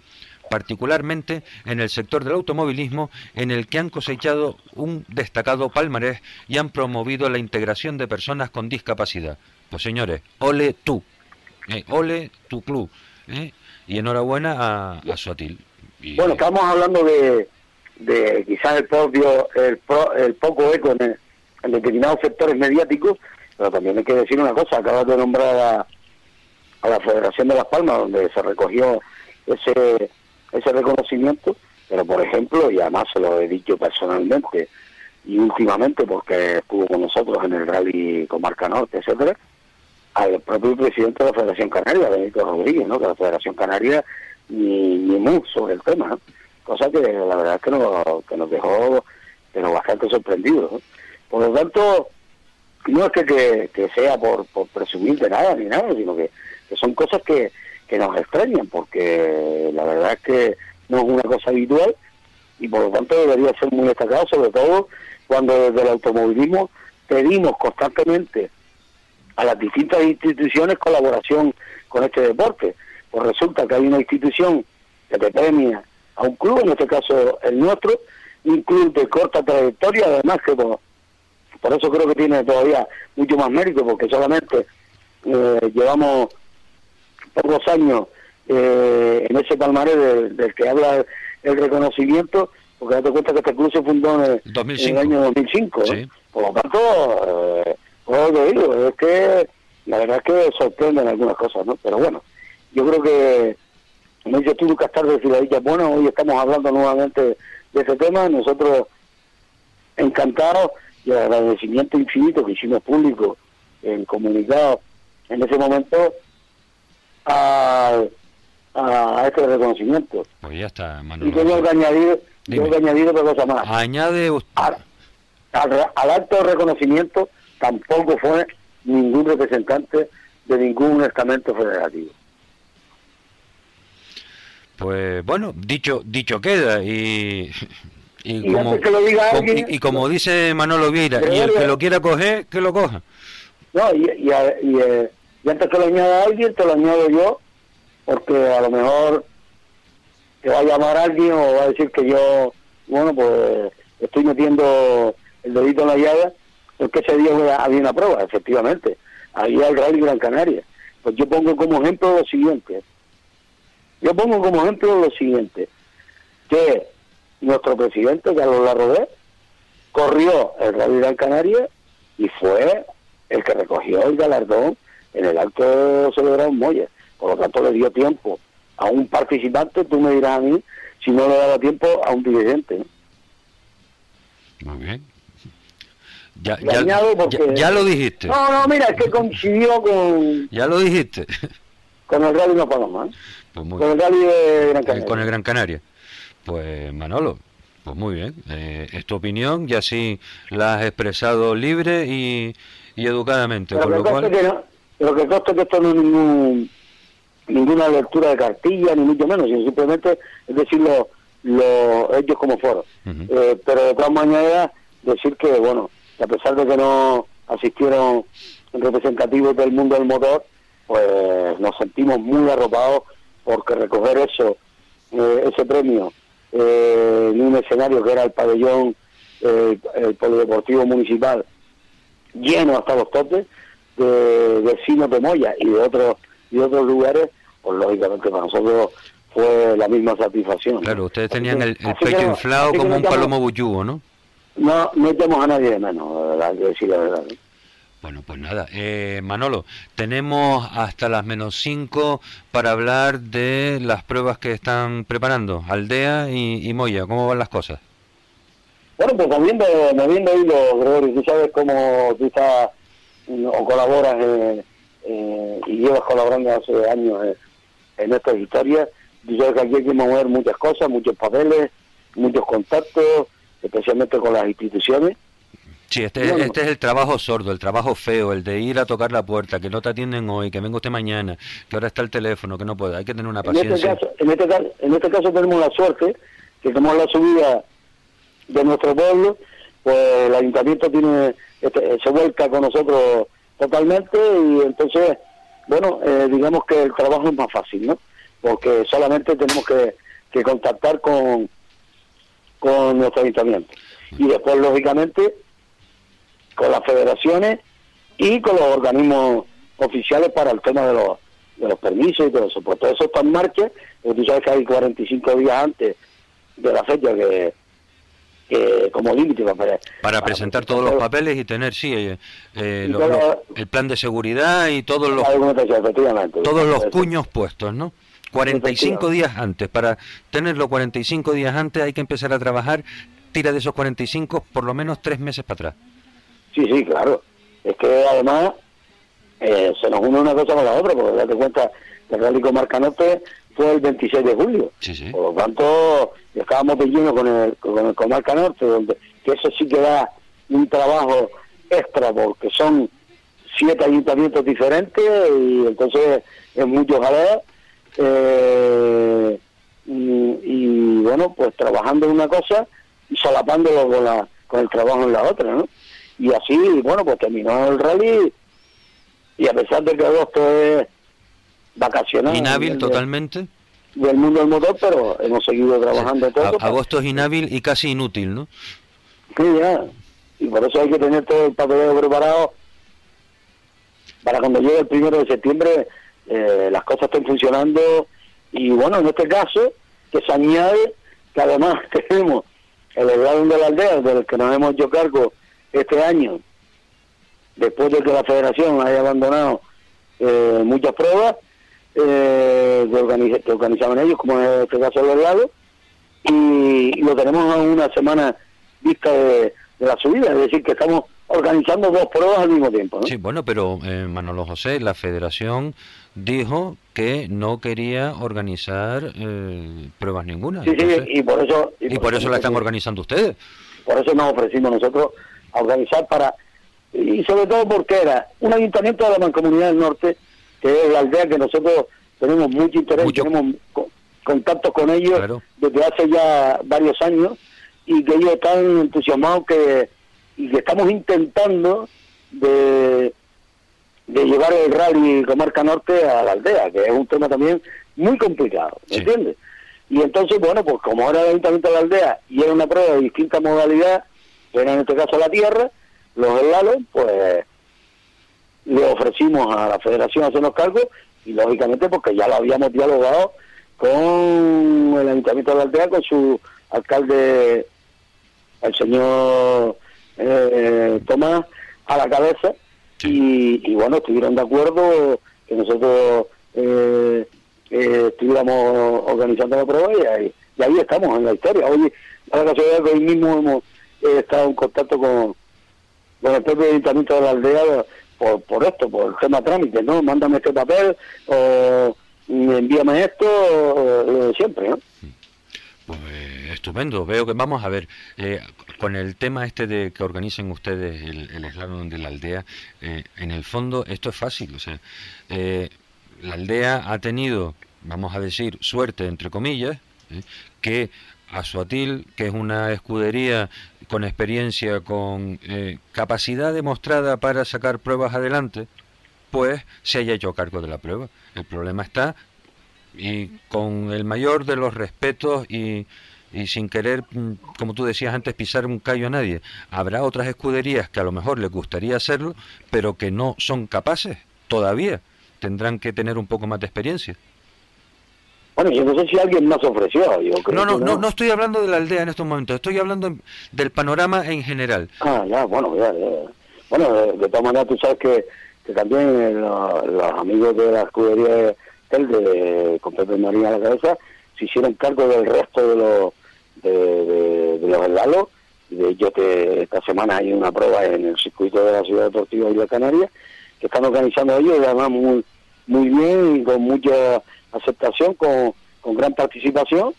particularmente en el sector del automovilismo, en el que han cosechado un destacado palmarés y han promovido la integración de personas con discapacidad. Pues señores, ole tú, eh, ole tu club, eh, y enhorabuena a, a Suatil. Bueno, estamos hablando de, de quizás el propio, el, el poco eco en, determinados sectores mediáticos, pero también hay que decir una cosa, acabas de nombrar a, a la Federación de Las Palmas, donde se recogió ese, ese reconocimiento, pero por ejemplo, y además se lo he dicho personalmente y últimamente porque estuvo con nosotros en el rally Comarca Norte, etcétera, al propio presidente de la Federación Canaria, Benito Rodríguez, ¿no? que la Federación Canaria ni, ni mu sobre el tema, cosa que la verdad es que nos, que nos dejó pero bastante sorprendidos. Por lo tanto, no es que, que, sea por, por, presumir de nada ni nada, sino que, que son cosas que, que nos extrañan, porque la verdad es que no es una cosa habitual y por lo tanto debería ser muy destacado, sobre todo cuando desde el automovilismo pedimos constantemente a las distintas instituciones colaboración con este deporte. Pues resulta que hay una institución que te premia a un club, en este caso el nuestro, un club de corta trayectoria, además que por, eso creo que tiene todavía mucho más mérito, porque solamente eh, llevamos pocos años eh, en ese palmarés del, que habla el, reconocimiento, porque date cuenta que este club se fundó en, el año 2005. Por lo tanto, eh, lo digo, es que la verdad es que sorprenden algunas cosas, ¿no? Pero bueno, yo creo que como dice tú, Lucas Tarde, y bueno, hoy estamos hablando nuevamente de ese tema, nosotros encantados y agradecimiento infinito que hicimos público en comunicado en ese momento a, a este reconocimiento. Pues ya está, Y tengo que añadir, tengo que añadir otra cosa más. Añade usted. Al, al, acto de reconocimiento tampoco fue ningún representante de ningún estamento federativo. Pues bueno, dicho dicho queda y y, como, que lo diga alguien, y, como dice Manolo Vieira, y el que lo quiera coger, que lo coja. No, y, y, eh, y antes que lo añada alguien, te lo añado yo, porque a lo mejor te va a llamar alguien o va a decir que yo, bueno, pues estoy metiendo el dedito en la llave, porque ese día había una prueba, efectivamente, había el Rally Gran Canaria. Pues yo pongo como ejemplo lo siguiente, yo pongo como ejemplo lo siguiente, que nuestro presidente, Carlos Larrodé, corrió el Rally Gran Canaria y fue el que recogió el galardón en el acto celebrado en Moya. Por lo tanto, le dio tiempo a un participante, tú me dirás a mí, si no le daba tiempo a un dirigente. Muy bien. Ya, ya, lo dijiste. No, no, mira, es que coincidió con... Ya lo dijiste. Con el Rally No Paloma. Pues con el Rally de Gran Canaria. Con el Gran Canaria. Pues Manolo, pues muy bien. Eh, es tu opinión y así la has expresado libre y, y educadamente. con lo cual... Lo que consta que esto no es ningún, ninguna lectura de cartilla, ni mucho menos, sino simplemente es decir lo, ellos como fueron. Eh, pero de todas maneras, decir que, bueno, a pesar de que no asistieron representativos del mundo del motor, pues nos sentimos muy arropados porque recoger eso, eh, ese premio, eh, en un escenario que era el pabellón, el polideportivo municipal, lleno hasta los topes, de vecinos de Moya y de otros y otros lugares, pues lógicamente para nosotros fue la misma satisfacción. Claro, ustedes tenían el, pecho inflado como un palomo bullugo, ¿no? No, no echamos a nadie de menos, hay que decir la verdad. Bueno, pues nada, eh, Manolo, tenemos hasta las menos cinco para hablar de las pruebas que están preparando, Aldea y, Moya, ¿cómo van las cosas? Bueno, pues moviendo, moviendo hilo, Gregorio, tú sabes cómo tú estás o colaboras y llevas colaborando hace años en estas historias. Yo que aquí hay que mover muchas cosas, muchos papeles, muchos contactos, especialmente con las instituciones. Sí, este, este es el trabajo sordo, el trabajo feo, el de ir a tocar la puerta, que no te atienden hoy, que venga usted mañana, que ahora está el teléfono, que no puede, hay que tener una este paciencia. En este caso, en este caso, tenemos la suerte que como la subida de nuestro pueblo, pues el ayuntamiento tiene este, se vuelca con nosotros totalmente y entonces, bueno, eh, digamos que el trabajo es más fácil, ¿no? Porque solamente tenemos que, que contactar con, con nuestro ayuntamiento. Y después, lógicamente, con las federaciones y con los organismos oficiales para el tema de los, de los permisos y todo eso. Pues todo eso está en marcha, porque tú sabes que hay 45 días antes de la fecha que, como límite para, para, presentar todos los papeles y tener, sí, eh, eh, el plan de seguridad y todos los, todos los cuños puestos, ¿no? 45 días antes, para tenerlo 45 días antes hay que empezar a trabajar, tira de esos 45 por lo menos tres meses para atrás. Sí, sí, claro. Es que además eh, se nos une una cosa con la otra, porque date cuenta que el Rally Comarcanote fue el 26 de julio. Por lo tanto, estábamos lleno con el, con el Comarca Norte, donde que eso sí que da un trabajo extra, porque son siete ayuntamientos diferentes y entonces es mucho jaleo. Eh, y, bueno, pues trabajando en una cosa y solapándolo con, la, con el trabajo en la otra, ¿no? Y así, bueno, pues terminó el rally y a pesar de que agosto es vacacional. Inhábil totalmente. Del mundo del motor, pero hemos seguido trabajando todo. agosto es inhábil y casi inútil, ¿no? Sí, ya. Y por eso hay que tener todo el papeleo preparado para cuando llegue el primero de septiembre eh, las cosas estén funcionando. Y bueno, en este caso, que se añade que además [laughs] tenemos el Eslalon de la aldea, del que nos hemos hecho cargo este año, después de que la federación haya abandonado eh, muchas pruebas eh, que, organizaban ellos, como en este caso el lado, y, lo tenemos a una semana vista de, la subida, es decir, que estamos organizando dos pruebas al mismo tiempo. Sí, bueno, pero eh, Manolo José, la federación dijo que no quería organizar eh, pruebas ninguna. Sí, sí, y por eso... Y, por, eso, la están organizando ustedes. Por eso nos ofrecimos nosotros a organizar para y sobre todo porque era un ayuntamiento de la Mancomunidad del Norte, que es la aldea que nosotros tenemos mucho interés, tenemos contacto con ellos desde hace ya varios años y que ellos están entusiasmados que y que estamos intentando de, de llevar el rally Comarca Norte a la aldea, que es un tema también muy complicado, ¿me entiendes? Y entonces, bueno, pues como era el ayuntamiento de la aldea y era una prueba de distinta modalidad, era en este caso la tierra, los helados, pues le ofrecimos a la federación hacernos cargo y lógicamente porque ya lo habíamos dialogado con el ayuntamiento de la aldea, con su alcalde, el señor eh, Tomás, a la cabeza y, bueno, estuvieron de acuerdo que nosotros eh, eh, estuviéramos organizando la prueba y ahí, y ahí estamos en la historia. Hoy, a la casualidad que hoy mismo hemos estado en contacto con con el propio ayuntamiento de la aldea por, por esto, por el tema trámite, ¿no? Mándame este papel o envíame esto, siempre, ¿no? Pues estupendo, veo que vamos a ver, eh, con el tema este de que organicen ustedes el, el de la aldea, eh, en el fondo esto es fácil, o sea, eh, la aldea ha tenido, vamos a decir, suerte, entre comillas, que a Suatil, que es una escudería con experiencia, con eh, capacidad demostrada para sacar pruebas adelante, pues se haya hecho cargo de la prueba. El problema está, y con el mayor de los respetos y, y sin querer, mm, como tú decías antes, pisar un callo a nadie, habrá otras escuderías que a lo mejor les gustaría hacerlo, pero que no son capaces todavía. Tendrán que tener un poco más de experiencia. Bueno, yo no sé si alguien más ofreció. Yo no, no, no, no, estoy hablando de la aldea en estos momentos, estoy hablando del panorama en general. Ah, ya, bueno, ya, Bueno, de, todas maneras tú sabes que, que también los, amigos de la escudería del de, con Pepe María a la cabeza se hicieron cargo del resto de los de, de, los helados. De hecho, que esta semana hay una prueba en el circuito de la Ciudad Deportiva de Canaria que están organizando ellos, además muy, muy bien y con mucha aceptación con, con gran participación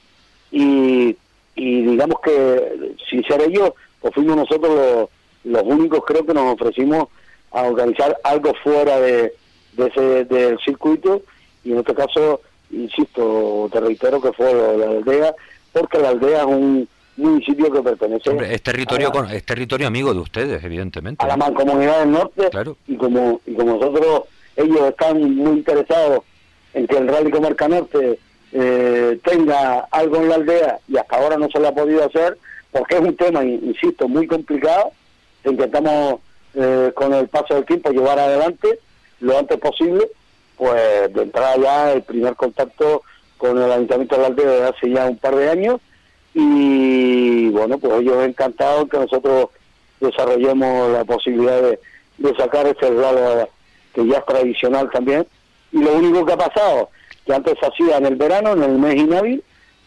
y, y digamos que sin ser ellos, pues fuimos nosotros los, únicos creo que nos ofrecimos a organizar algo fuera de, de ese del circuito y en este caso, insisto, te reitero que fue la aldea, porque la aldea es un, municipio que pertenece es territorio es territorio amigo de ustedes evidentemente. a la mancomunidad del norte y como y como nosotros ellos están muy interesados en que el Rally Comarca Norte eh, tenga algo en la aldea y hasta ahora no se lo ha podido hacer porque es un tema insisto muy complicado intentamos eh, con el paso del tiempo llevar adelante lo antes posible pues de entrada ya el primer contacto con el Ayuntamiento de la Aldea de hace ya un par de años y bueno, pues ellos encantados que nosotros desarrollemos la posibilidad de, sacar este regalo que ya es tradicional también y lo único que ha pasado que antes hacía en el verano, en el mes inhábil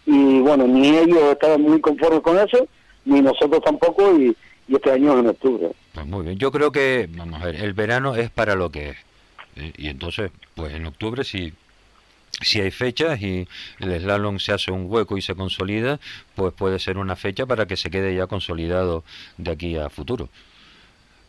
y bueno, ni ellos estaban muy conformes con eso ni nosotros tampoco y, este año en octubre. Pues muy bien, yo creo que, vamos a ver, el verano es para lo que es eh, y entonces, pues en octubre si, si hay fechas y el slalom se hace un hueco y se consolida, pues puede ser una fecha para que se quede ya consolidado de aquí a futuro.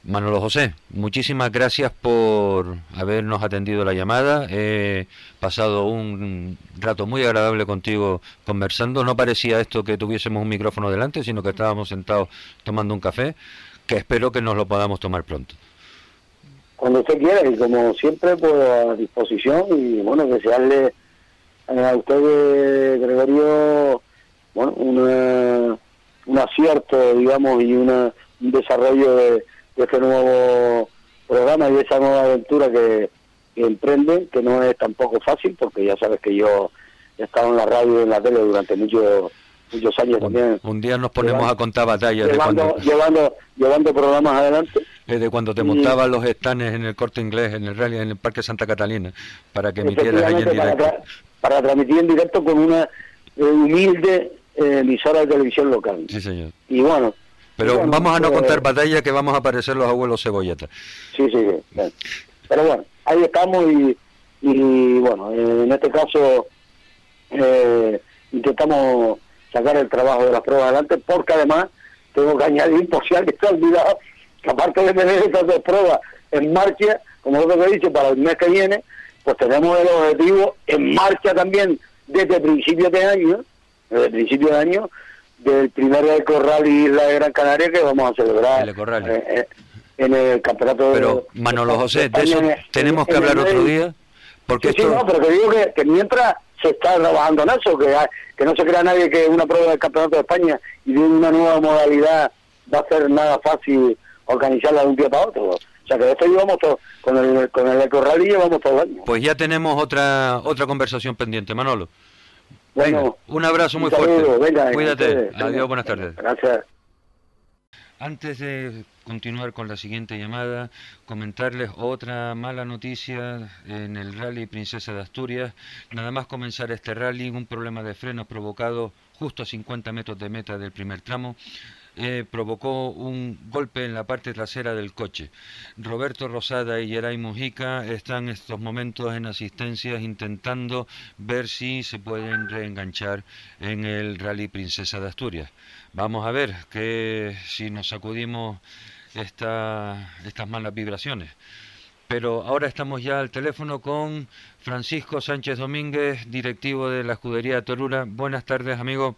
Manolo José, muchísimas gracias por habernos atendido la llamada. He pasado un rato muy agradable contigo conversando. No parecía esto que tuviésemos un micrófono delante, sino que estábamos sentados tomando un café, que espero que nos lo podamos tomar pronto cuando usted quiera y como siempre pues a disposición y bueno desearle a usted Gregorio bueno un acierto digamos y una, un desarrollo de, este nuevo programa y de esa nueva aventura que, que emprende que no es tampoco fácil porque ya sabes que yo he estado en la radio y en la tele durante muchos muchos años también. Un día nos ponemos a contar batallas. Llevando, de cuando... llevando, llevando programas adelante de cuando te montabas los estanes en el corte inglés, en el rally, en el Parque Santa Catalina, para que emitieras ahí en directo. Para, transmitir en directo con una eh, humilde eh, emisora de televisión local. Sí, señor. Y bueno. Pero vamos a no pues, contar batalla que vamos a aparecer los abuelos cebolletas. Sí, sí, sí. Pero bueno, ahí estamos y, y bueno, en este caso eh, intentamos sacar el trabajo de las pruebas adelante porque además tengo que añadir, por si alguien está olvidado, que aparte de tener estas dos pruebas en marcha, como lo he dicho, para el mes que viene, pues tenemos el objetivo en marcha también desde el principio de año, desde el principio de año, del primer Eco Rally Isla de Gran Canaria que vamos a celebrar eh, eh, en el campeonato Pero, Manolo José, de eso tenemos que hablar otro día. Porque sí, no, pero te digo que, mientras se está trabajando en eso, que, que no se crea nadie que una prueba del campeonato de España y de una nueva modalidad va a ser nada fácil organizarla de un día para otro. O sea que esto llevamos todo, con el, con el Ecorrally llevamos todo el año. Pues ya tenemos otra otra conversación pendiente, Manolo. Bueno, un abrazo muy fuerte. Cuídate. Adiós, buenas tardes. Gracias. Antes de continuar con la siguiente llamada, comentarles otra mala noticia en el rally Princesa de Asturias. Nada más comenzar este rally, un problema de frenos provocado justo a 50 metros de meta del primer tramo. Eh, provocó un golpe en la parte trasera del coche. Roberto Rosada y Geray Mujica están en estos momentos en asistencias intentando ver si se pueden reenganchar en el Rally Princesa de Asturias. Vamos a ver que si nos sacudimos esta, estas malas vibraciones. Pero ahora estamos ya al teléfono con Francisco Sánchez Domínguez, directivo de la escudería Torura. Buenas tardes, amigo.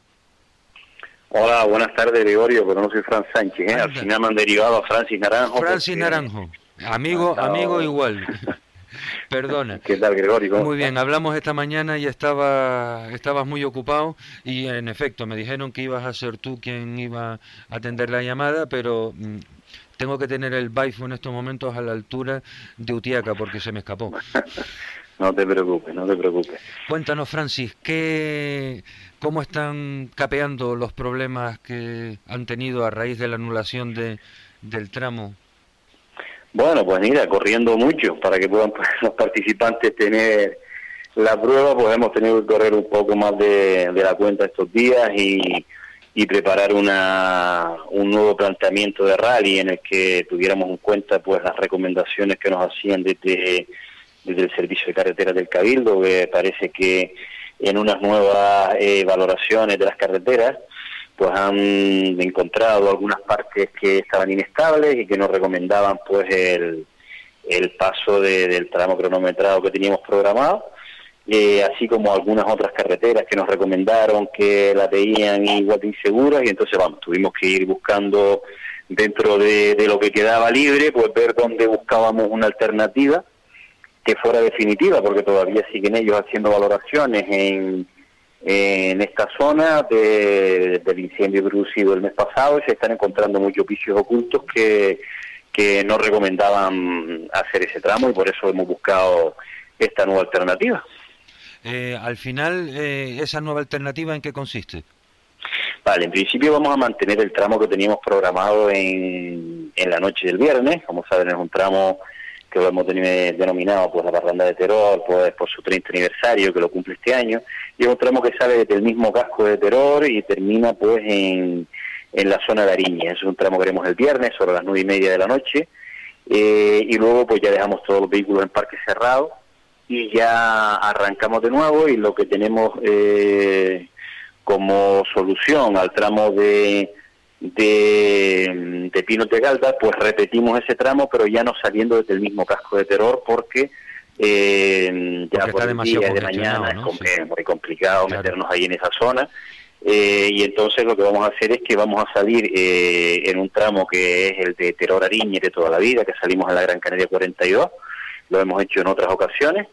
Hola, buenas tardes, Gregorio, pero no soy Fran Sánchez, ¿eh? Al final me han derivado a Francis Naranjo. Francis Naranjo, amigo, amigo igual. [laughs] Perdona. ¿Qué tal, Gregorio? Muy bien, hablamos esta mañana y estaba, estabas muy ocupado y en efecto me dijeron que ibas a ser tú quien iba a atender la llamada, pero mm, tengo que tener el baifo en estos momentos a la altura de Utiaca porque se me escapó. [laughs] no te preocupes, no te preocupes. Cuéntanos, Francis, ¿qué, ¿Cómo están capeando los problemas que han tenido a raíz de la anulación de, del tramo? Bueno, pues mira, corriendo mucho para que puedan [laughs] los participantes tener la prueba, pues hemos tenido que correr un poco más de, la cuenta estos días y, y preparar una, un nuevo planteamiento de rally en el que tuviéramos en cuenta pues las recomendaciones que nos hacían desde, desde el Servicio de Carreteras del Cabildo, que parece que en unas nuevas eh, valoraciones de las carreteras, pues han encontrado algunas partes que estaban inestables y que nos recomendaban pues el, el paso del tramo cronometrado que teníamos programado eh, así como algunas otras carreteras que nos recomendaron que la veían igual de inseguras y entonces vamos, tuvimos que ir buscando dentro de, lo que quedaba libre, pues ver dónde buscábamos una alternativa que fuera definitiva, porque todavía siguen ellos haciendo valoraciones en, en esta zona del incendio producido el mes pasado y se están encontrando muchos vicios ocultos que, que no recomendaban hacer ese tramo y por eso hemos buscado esta nueva alternativa. Eh, al final, eh, ¿esa nueva alternativa en qué consiste? Vale, en principio vamos a mantener el tramo que teníamos programado en, en la noche del viernes. Como saben, es un tramo que lo hemos denominado pues la parranda de Terror pues por su 30 aniversario que lo cumple este año. Y es un tramo que sale desde el mismo casco de Terror y termina pues en, en la zona de Ariña es un tramo que haremos el viernes sobre las nueve y media de la noche. Eh, y luego pues ya dejamos todos los vehículos en parque cerrado y ya arrancamos de nuevo y lo que tenemos eh, como solución al tramo de, de, de Pinos de Galda, pues repetimos ese tramo, pero ya no saliendo desde el mismo casco de terror porque eh, ya por el día de mañana es, muy complicado meternos ahí en esa zona. Eh, y entonces lo que vamos a hacer es que vamos a salir eh, en un tramo que es el de Terror Ariñe de toda la vida, que salimos en la Gran Canaria 42, lo hemos hecho en otras ocasiones,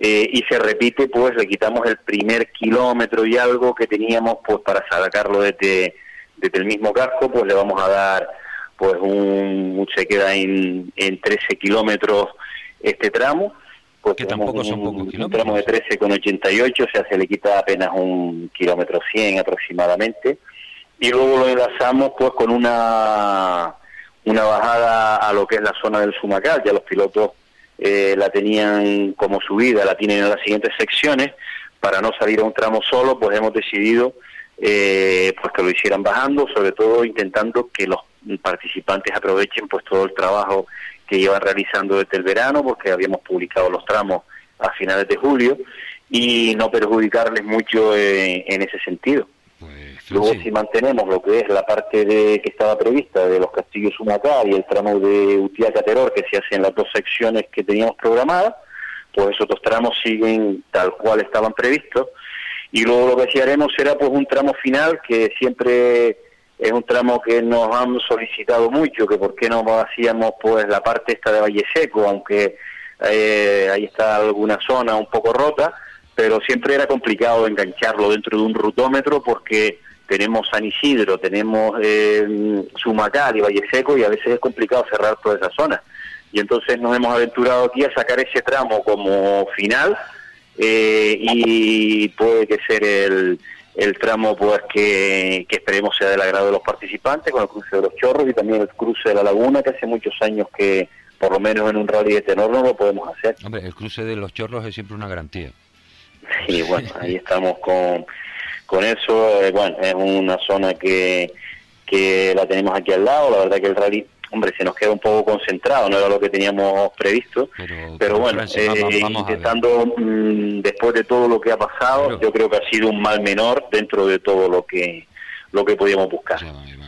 eh, y se repite, pues le quitamos el primer kilómetro y algo que teníamos pues para sacarlo desde, desde el mismo casco, pues le vamos a dar pues un, se queda en, en 13 kilómetros este tramo, pues que tampoco son pocos kilómetros. Un tramo de 13 con 88, o sea, se le quita apenas un kilómetro 100 aproximadamente, y luego lo enlazamos pues con una, una bajada a lo que es la zona del Sumacal, ya los pilotos eh, la tenían como subida, la tienen en las siguientes secciones, para no salir a un tramo solo, pues hemos decidido eh, pues que lo hicieran bajando, sobre todo intentando que los participantes aprovechen pues todo el trabajo que llevan realizando desde el verano, porque habíamos publicado los tramos a finales de julio, y no perjudicarles mucho eh, en ese sentido. Luego si mantenemos lo que es la parte de que estaba prevista de los castillos Humacar y el tramo de Utiaca-Teror que se hace en las dos secciones que teníamos programadas, pues esos dos tramos siguen tal cual estaban previstos. Y luego lo que sí haremos será pues un tramo final que siempre es un tramo que nos han solicitado mucho, que por qué no hacíamos pues la parte esta de Valle Seco, aunque eh, ahí está alguna zona un poco rota, pero siempre era complicado engancharlo dentro de un rutómetro porque tenemos San Isidro, tenemos eh, Sumacal y Valle Seco y a veces es complicado cerrar toda esa zona. Y entonces nos hemos aventurado aquí a sacar ese tramo como final eh, y puede que ser el, el tramo pues que, esperemos sea del agrado de los participantes con el cruce de los chorros y también el cruce de la laguna que hace muchos años que por lo menos en un rally de tenor no lo podemos hacer. Hombre, el cruce de los chorros es siempre una garantía. Y bueno, ahí estamos con con eso, eh, bueno, es una zona que, que la tenemos aquí al lado, la verdad que el rally hombre, se nos queda un poco concentrado, no era lo que teníamos previsto, pero, bueno, eh, intentando, mm, después de todo lo que ha pasado, yo creo que ha sido un mal menor dentro de todo lo que lo que podíamos buscar.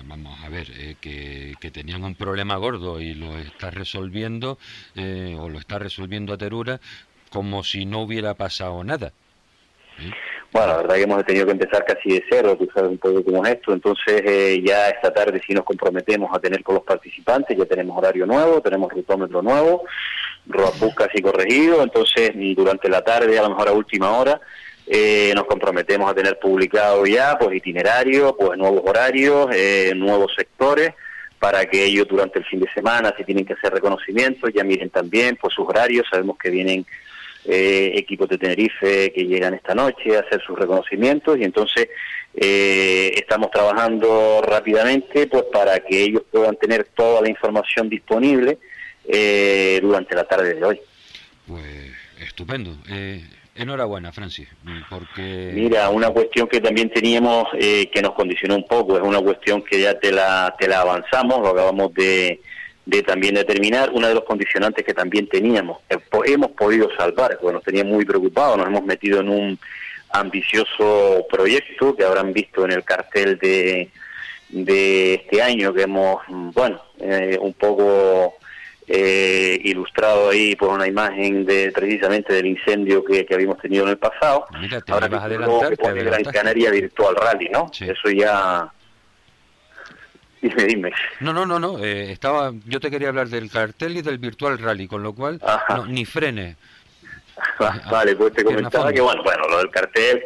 vamos a ver, eh, que, que, tenían un problema gordo y lo está resolviendo, o lo está resolviendo a Terura, como si no hubiera pasado nada. Bueno, la verdad que hemos tenido que empezar casi de cero, tú sabes un poco cómo es esto, entonces eh, ya esta tarde sí nos comprometemos a tener con los participantes, ya tenemos horario nuevo, tenemos rutómetro nuevo, ROAPUC casi corregido, entonces durante la tarde, a lo mejor a última hora, eh, nos comprometemos a tener publicado ya pues itinerario, pues nuevos horarios, eh, nuevos sectores, para que ellos durante el fin de semana, si tienen que hacer reconocimientos, ya miren también pues sus horarios, sabemos que vienen eh, equipos de Tenerife que llegan esta noche a hacer sus reconocimientos y entonces eh, estamos trabajando rápidamente pues para que ellos puedan tener toda la información disponible eh, durante la tarde de hoy. Pues estupendo. enhorabuena, Francis, porque... Mira, una cuestión que también teníamos que nos condicionó un poco, es una cuestión que ya te la, te la avanzamos, lo acabamos de, de también determinar una de los condicionantes que también teníamos. Eh, hemos podido salvar, porque nos tenía muy preocupados, nos hemos metido en un ambicioso proyecto que habrán visto en el cartel de, de este año, que hemos, bueno, eh, un poco eh, ilustrado ahí por una imagen de precisamente del incendio que, habíamos tenido en el pasado. Mira, te Ahora vas a adelantar, Gran Canaria Virtual Rally, ¿no? Eso ya... Dime, dime. No, no, no, no. Eh, estaba, yo te quería hablar del cartel y del Virtual Rally, con lo cual, ni frene. vale, pues te comentaba que, bueno, bueno, lo del cartel,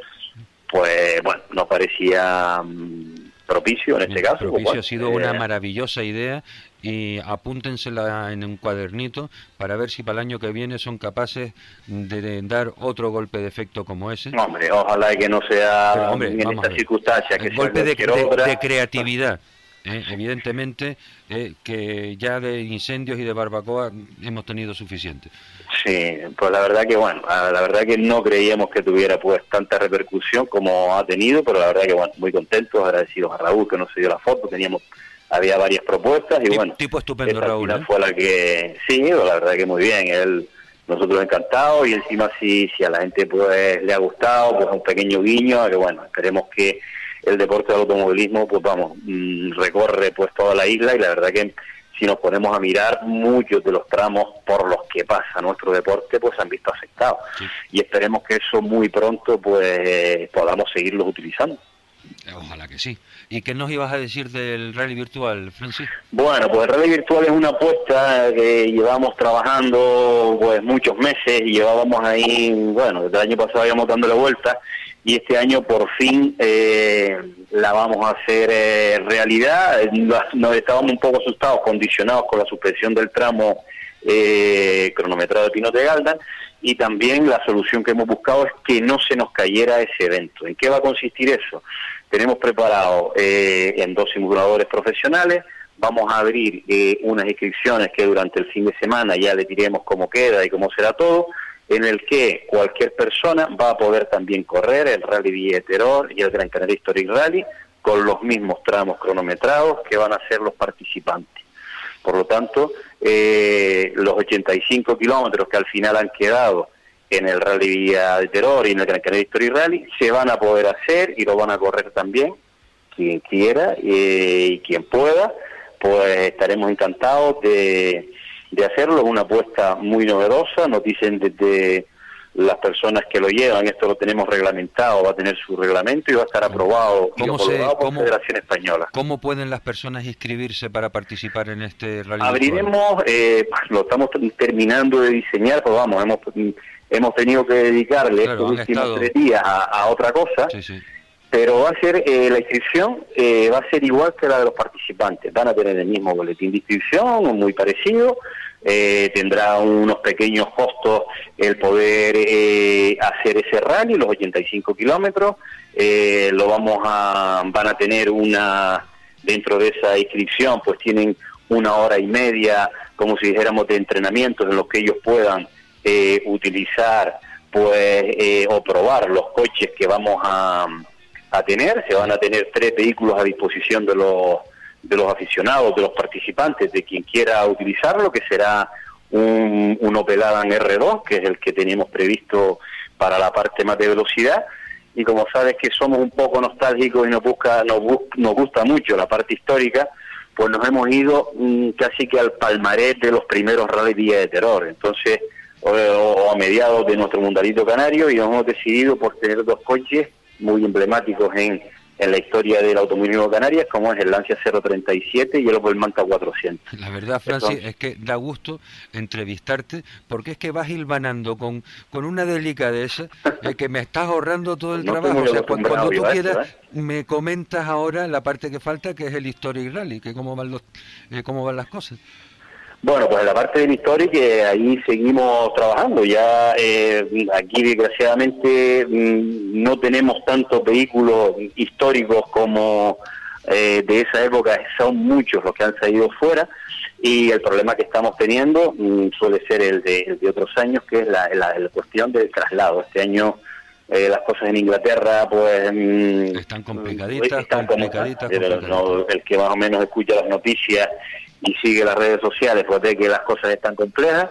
pues, bueno, nos parecía... Mm, propicio en este caso. Propicio ha sido una eh, maravillosa idea y apúntensela en un cuadernito para ver si para el año que viene son capaces de dar otro golpe de efecto como ese. Hombre, ojalá que no sea en esta circunstancia, que golpe de, de, creatividad. ¿Eh? evidentemente eh, que ya de incendios y de barbacoa hemos tenido suficiente. Sí, pues la verdad que bueno, la verdad que no creíamos que tuviera pues tanta repercusión como ha tenido, pero la verdad que bueno, muy contentos, agradecidos a Raúl que nos dio la foto, teníamos había varias propuestas y bueno, tipo estupendo Raúl, ¿eh? fue la que sí, la verdad que muy bien, él nosotros encantados y encima si si a la gente pues le ha gustado, pues un pequeño guiño, que bueno, esperemos que el deporte del automovilismo pues vamos, mm, recorre pues toda la isla y la verdad que si nos ponemos a mirar, muchos de los tramos por los que pasa nuestro deporte pues han visto afectados. Y esperemos que eso muy pronto pues podamos seguirlos utilizando. Ojalá que sí. ¿Y qué nos ibas a decir del rally virtual, Francis? Bueno, pues el rally virtual es una apuesta que llevamos trabajando pues muchos meses y llevábamos ahí, bueno, desde el año pasado íbamos dándole vuelta y este año por fin eh, la vamos a hacer eh, realidad. Nos estábamos un poco asustados, condicionados con la suspensión del tramo eh, cronometrado de Pino de Galdan y también la solución que hemos buscado es que no se nos cayera ese evento. ¿En qué va a consistir eso? Tenemos preparado eh, en dos simuladores profesionales, vamos a abrir unas inscripciones que durante el fin de semana ya le diremos cómo queda y cómo será todo en el que cualquier persona va a poder también correr el Rally Villa y el Gran Canaria Historic Rally con los mismos tramos cronometrados que van a ser los participantes. Por lo tanto, eh, los 85 kilómetros que al final han quedado en el Rally Villa de Terror y en el Gran Canaria Historic Rally se van a poder hacer y lo van a correr también quien quiera eh, y quien pueda, pues estaremos encantados de de hacerlo, es una apuesta muy novedosa, nos dicen desde las personas que lo llevan, esto lo tenemos reglamentado, va a tener su reglamento y va a estar aprobado y por la Federación Española. ¿Cómo pueden las personas inscribirse para participar en este rally? Abriremos, eh, lo estamos terminando de diseñar, pero vamos, hemos, hemos tenido que dedicarle estos últimos tres días a, otra cosa. Pero va a ser, eh, la inscripción eh, va a ser igual que la de los participantes. Van a tener el mismo boletín de inscripción, muy parecido, eh, tendrá unos pequeños costos el poder eh, hacer ese rally, los 85 kilómetros, eh, lo vamos a, van a tener una, dentro de esa inscripción, pues tienen una hora y media, como si dijéramos, de entrenamiento en los que ellos puedan utilizar pues o probar los coches que vamos a, a tener, se van a tener tres vehículos a disposición de los de los aficionados, de los participantes, de quien quiera utilizarlo, que será un, un Opel Adam R2, que es el que teníamos previsto para la parte más de velocidad. Y como sabes que somos un poco nostálgicos y nos, busca, nos, nos gusta mucho la parte histórica, pues nos hemos ido mm, casi que al palmarés de los primeros rally Villa de Terror. Entonces, o, a mediados de nuestro mundalito canario, y hemos decidido por tener dos coches muy emblemáticos en, en la historia del automovilismo Canarias, como es el Lancia 037 y el Opel Manta 400. La verdad, Francis, es que da gusto entrevistarte, porque es que vas hilvanando con, con una delicadeza de que me estás ahorrando todo el trabajo. O sea, cuando, tú quieras, ¿eh? me comentas ahora la parte que falta, que es el Historic Rally, que cómo van, los, eh, cómo van las cosas. Bueno, pues en la parte del histórico, que ahí seguimos trabajando. Ya eh, aquí, desgraciadamente, mm, no tenemos tantos vehículos históricos como eh, de esa época, son muchos los que han salido fuera. Y el problema que estamos teniendo mm, suele ser el de, otros años, que es la, cuestión del traslado. Este año eh, las cosas en Inglaterra pues mm, están complicaditas, están complicaditas, el que más o menos escucha las noticias y sigue las redes sociales, ve que las cosas están complejas.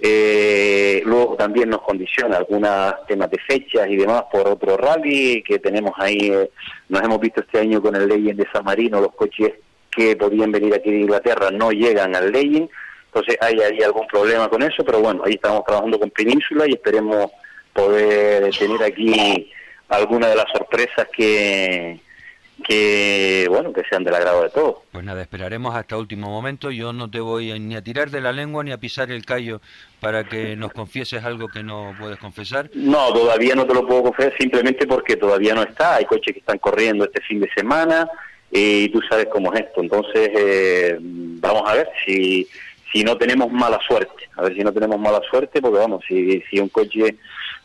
Eh, luego también nos condiciona algunos temas de fechas y demás por otro rally que tenemos ahí. Eh, nos hemos visto este año con el Legend de San Marino, los coches que podían venir aquí de Inglaterra no llegan al Legend Entonces hay, hay algún problema con eso, pero bueno, ahí estamos trabajando con Península y esperemos poder tener aquí alguna de las sorpresas que, que bueno que sean del agrado de todos. Pues nada, esperaremos hasta último momento. Yo no te voy ni a tirar de la lengua ni a pisar el callo para que nos confieses algo que no puedes confesar. No, todavía no te lo puedo confesar simplemente porque todavía no está. Hay coches que están corriendo este fin de semana y tú sabes cómo es esto. Entonces eh, vamos a ver si si no tenemos mala suerte. A ver si no tenemos mala suerte porque vamos si si un coche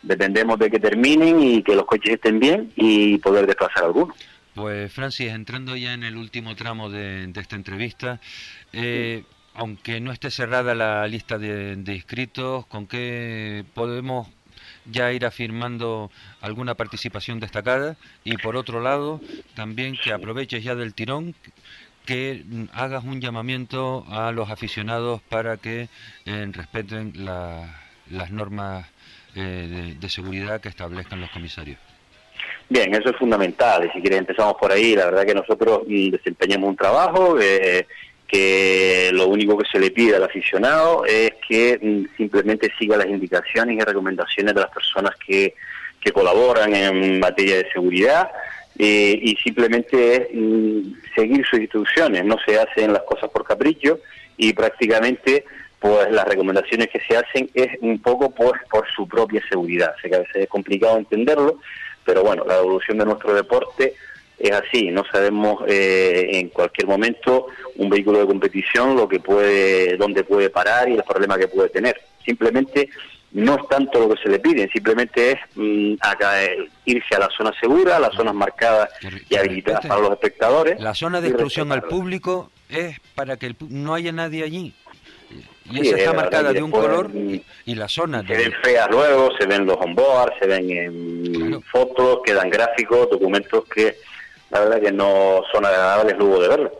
dependemos de que terminen y que los coches estén bien y poder desplazar algunos. Pues Francis, entrando ya en el último tramo de, esta entrevista, eh, aunque no esté cerrada la lista de, inscritos, ¿con qué podemos ya ir afirmando alguna participación destacada? Y por otro lado, también que aproveches ya del tirón, que hagas un llamamiento a los aficionados para que eh, respeten las normas eh, de seguridad que establezcan los comisarios. Bien, eso es fundamental. Y si quieres empezamos por ahí. La verdad que nosotros mm, desempeñamos un trabajo eh, que lo único que se le pide al aficionado es que mm, simplemente siga las indicaciones y recomendaciones de las personas que, que colaboran en materia de seguridad. Eh, y simplemente es mm, seguir sus instrucciones, no se hacen las cosas por capricho y prácticamente pues las recomendaciones que se hacen es un poco pues por su propia seguridad. Sé que a veces es complicado entenderlo, pero bueno, la evolución de nuestro deporte es así, no sabemos eh, en cualquier momento un vehículo de competición lo que puede, dónde puede parar y los problemas que puede tener. Simplemente no es tanto lo que se le pide, simplemente es mm, eh, irse a la zona segura, a las zonas marcadas y habilitadas para los espectadores. La zona de exclusión al público es para que no haya nadie allí. Y esa está marcada de un color y, la zona... Se ven feas luego, se ven los onboard, se ven en fotos, quedan gráficos, documentos que la verdad que no son agradables luego de verlo.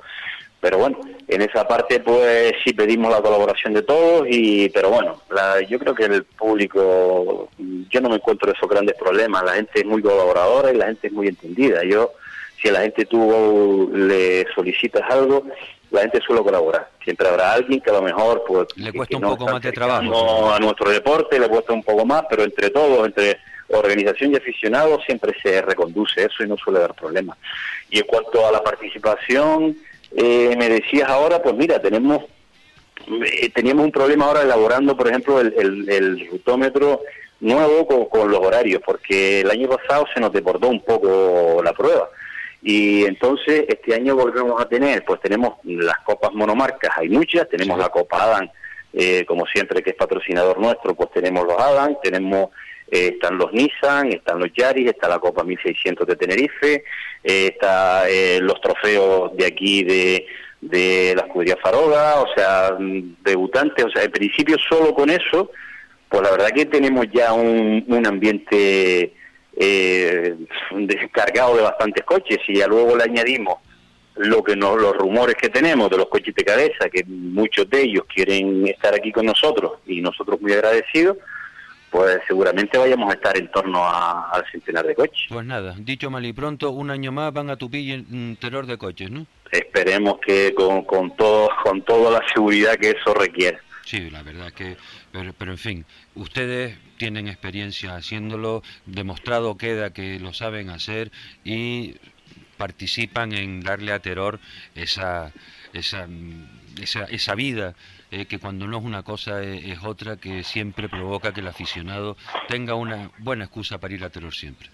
Pero bueno, en esa parte pues sí pedimos la colaboración de todos, y pero bueno, yo creo que el público, yo no me encuentro esos grandes problemas, la gente es muy colaboradora y la gente es muy entendida. Yo, si a la gente tú le solicitas algo, la gente suele colaborar. Siempre habrá alguien que a lo mejor pues le cuesta un poco más de trabajo. A nuestro deporte le cuesta un poco más, pero entre todos, entre organización y aficionados siempre se reconduce eso y no suele haber problemas. Y en cuanto a la participación, eh, me decías ahora, pues mira, tenemos eh, teníamos un problema ahora elaborando, por ejemplo, el, el, rutómetro nuevo con, con, los horarios, porque el año pasado se nos deportó un poco la prueba. Y entonces este año volvemos a tener, pues tenemos las copas monomarcas, hay muchas, tenemos la Copa Adam, eh, como siempre que es patrocinador nuestro, pues tenemos los Adam, tenemos eh, están los Nissan, están los Yaris, está la Copa 1600 de Tenerife, eh, está los trofeos de aquí de, de la escudería Faroga, o sea, debutantes, o sea, en principio solo con eso, pues la verdad que tenemos ya un, un ambiente eh, descargado de bastantes coches y ya luego le añadimos lo que nos, los rumores que tenemos de los coches de cabeza, que muchos de ellos quieren estar aquí con nosotros y nosotros muy agradecidos, pues seguramente vayamos a estar en torno al centenar de coches. Pues nada, dicho mal y pronto, un año más van a tupir un terror de coches, ¿no? Esperemos que con, con, todo, con toda la seguridad que eso requiere. Sí, la verdad que, pero, pero en fin, ustedes tienen experiencia haciéndolo, demostrado queda que lo saben hacer y participan en darle a Terror esa, esa, esa, esa vida eh, que cuando no es una cosa es, otra que siempre provoca que el aficionado tenga una buena excusa para ir a Terror siempre.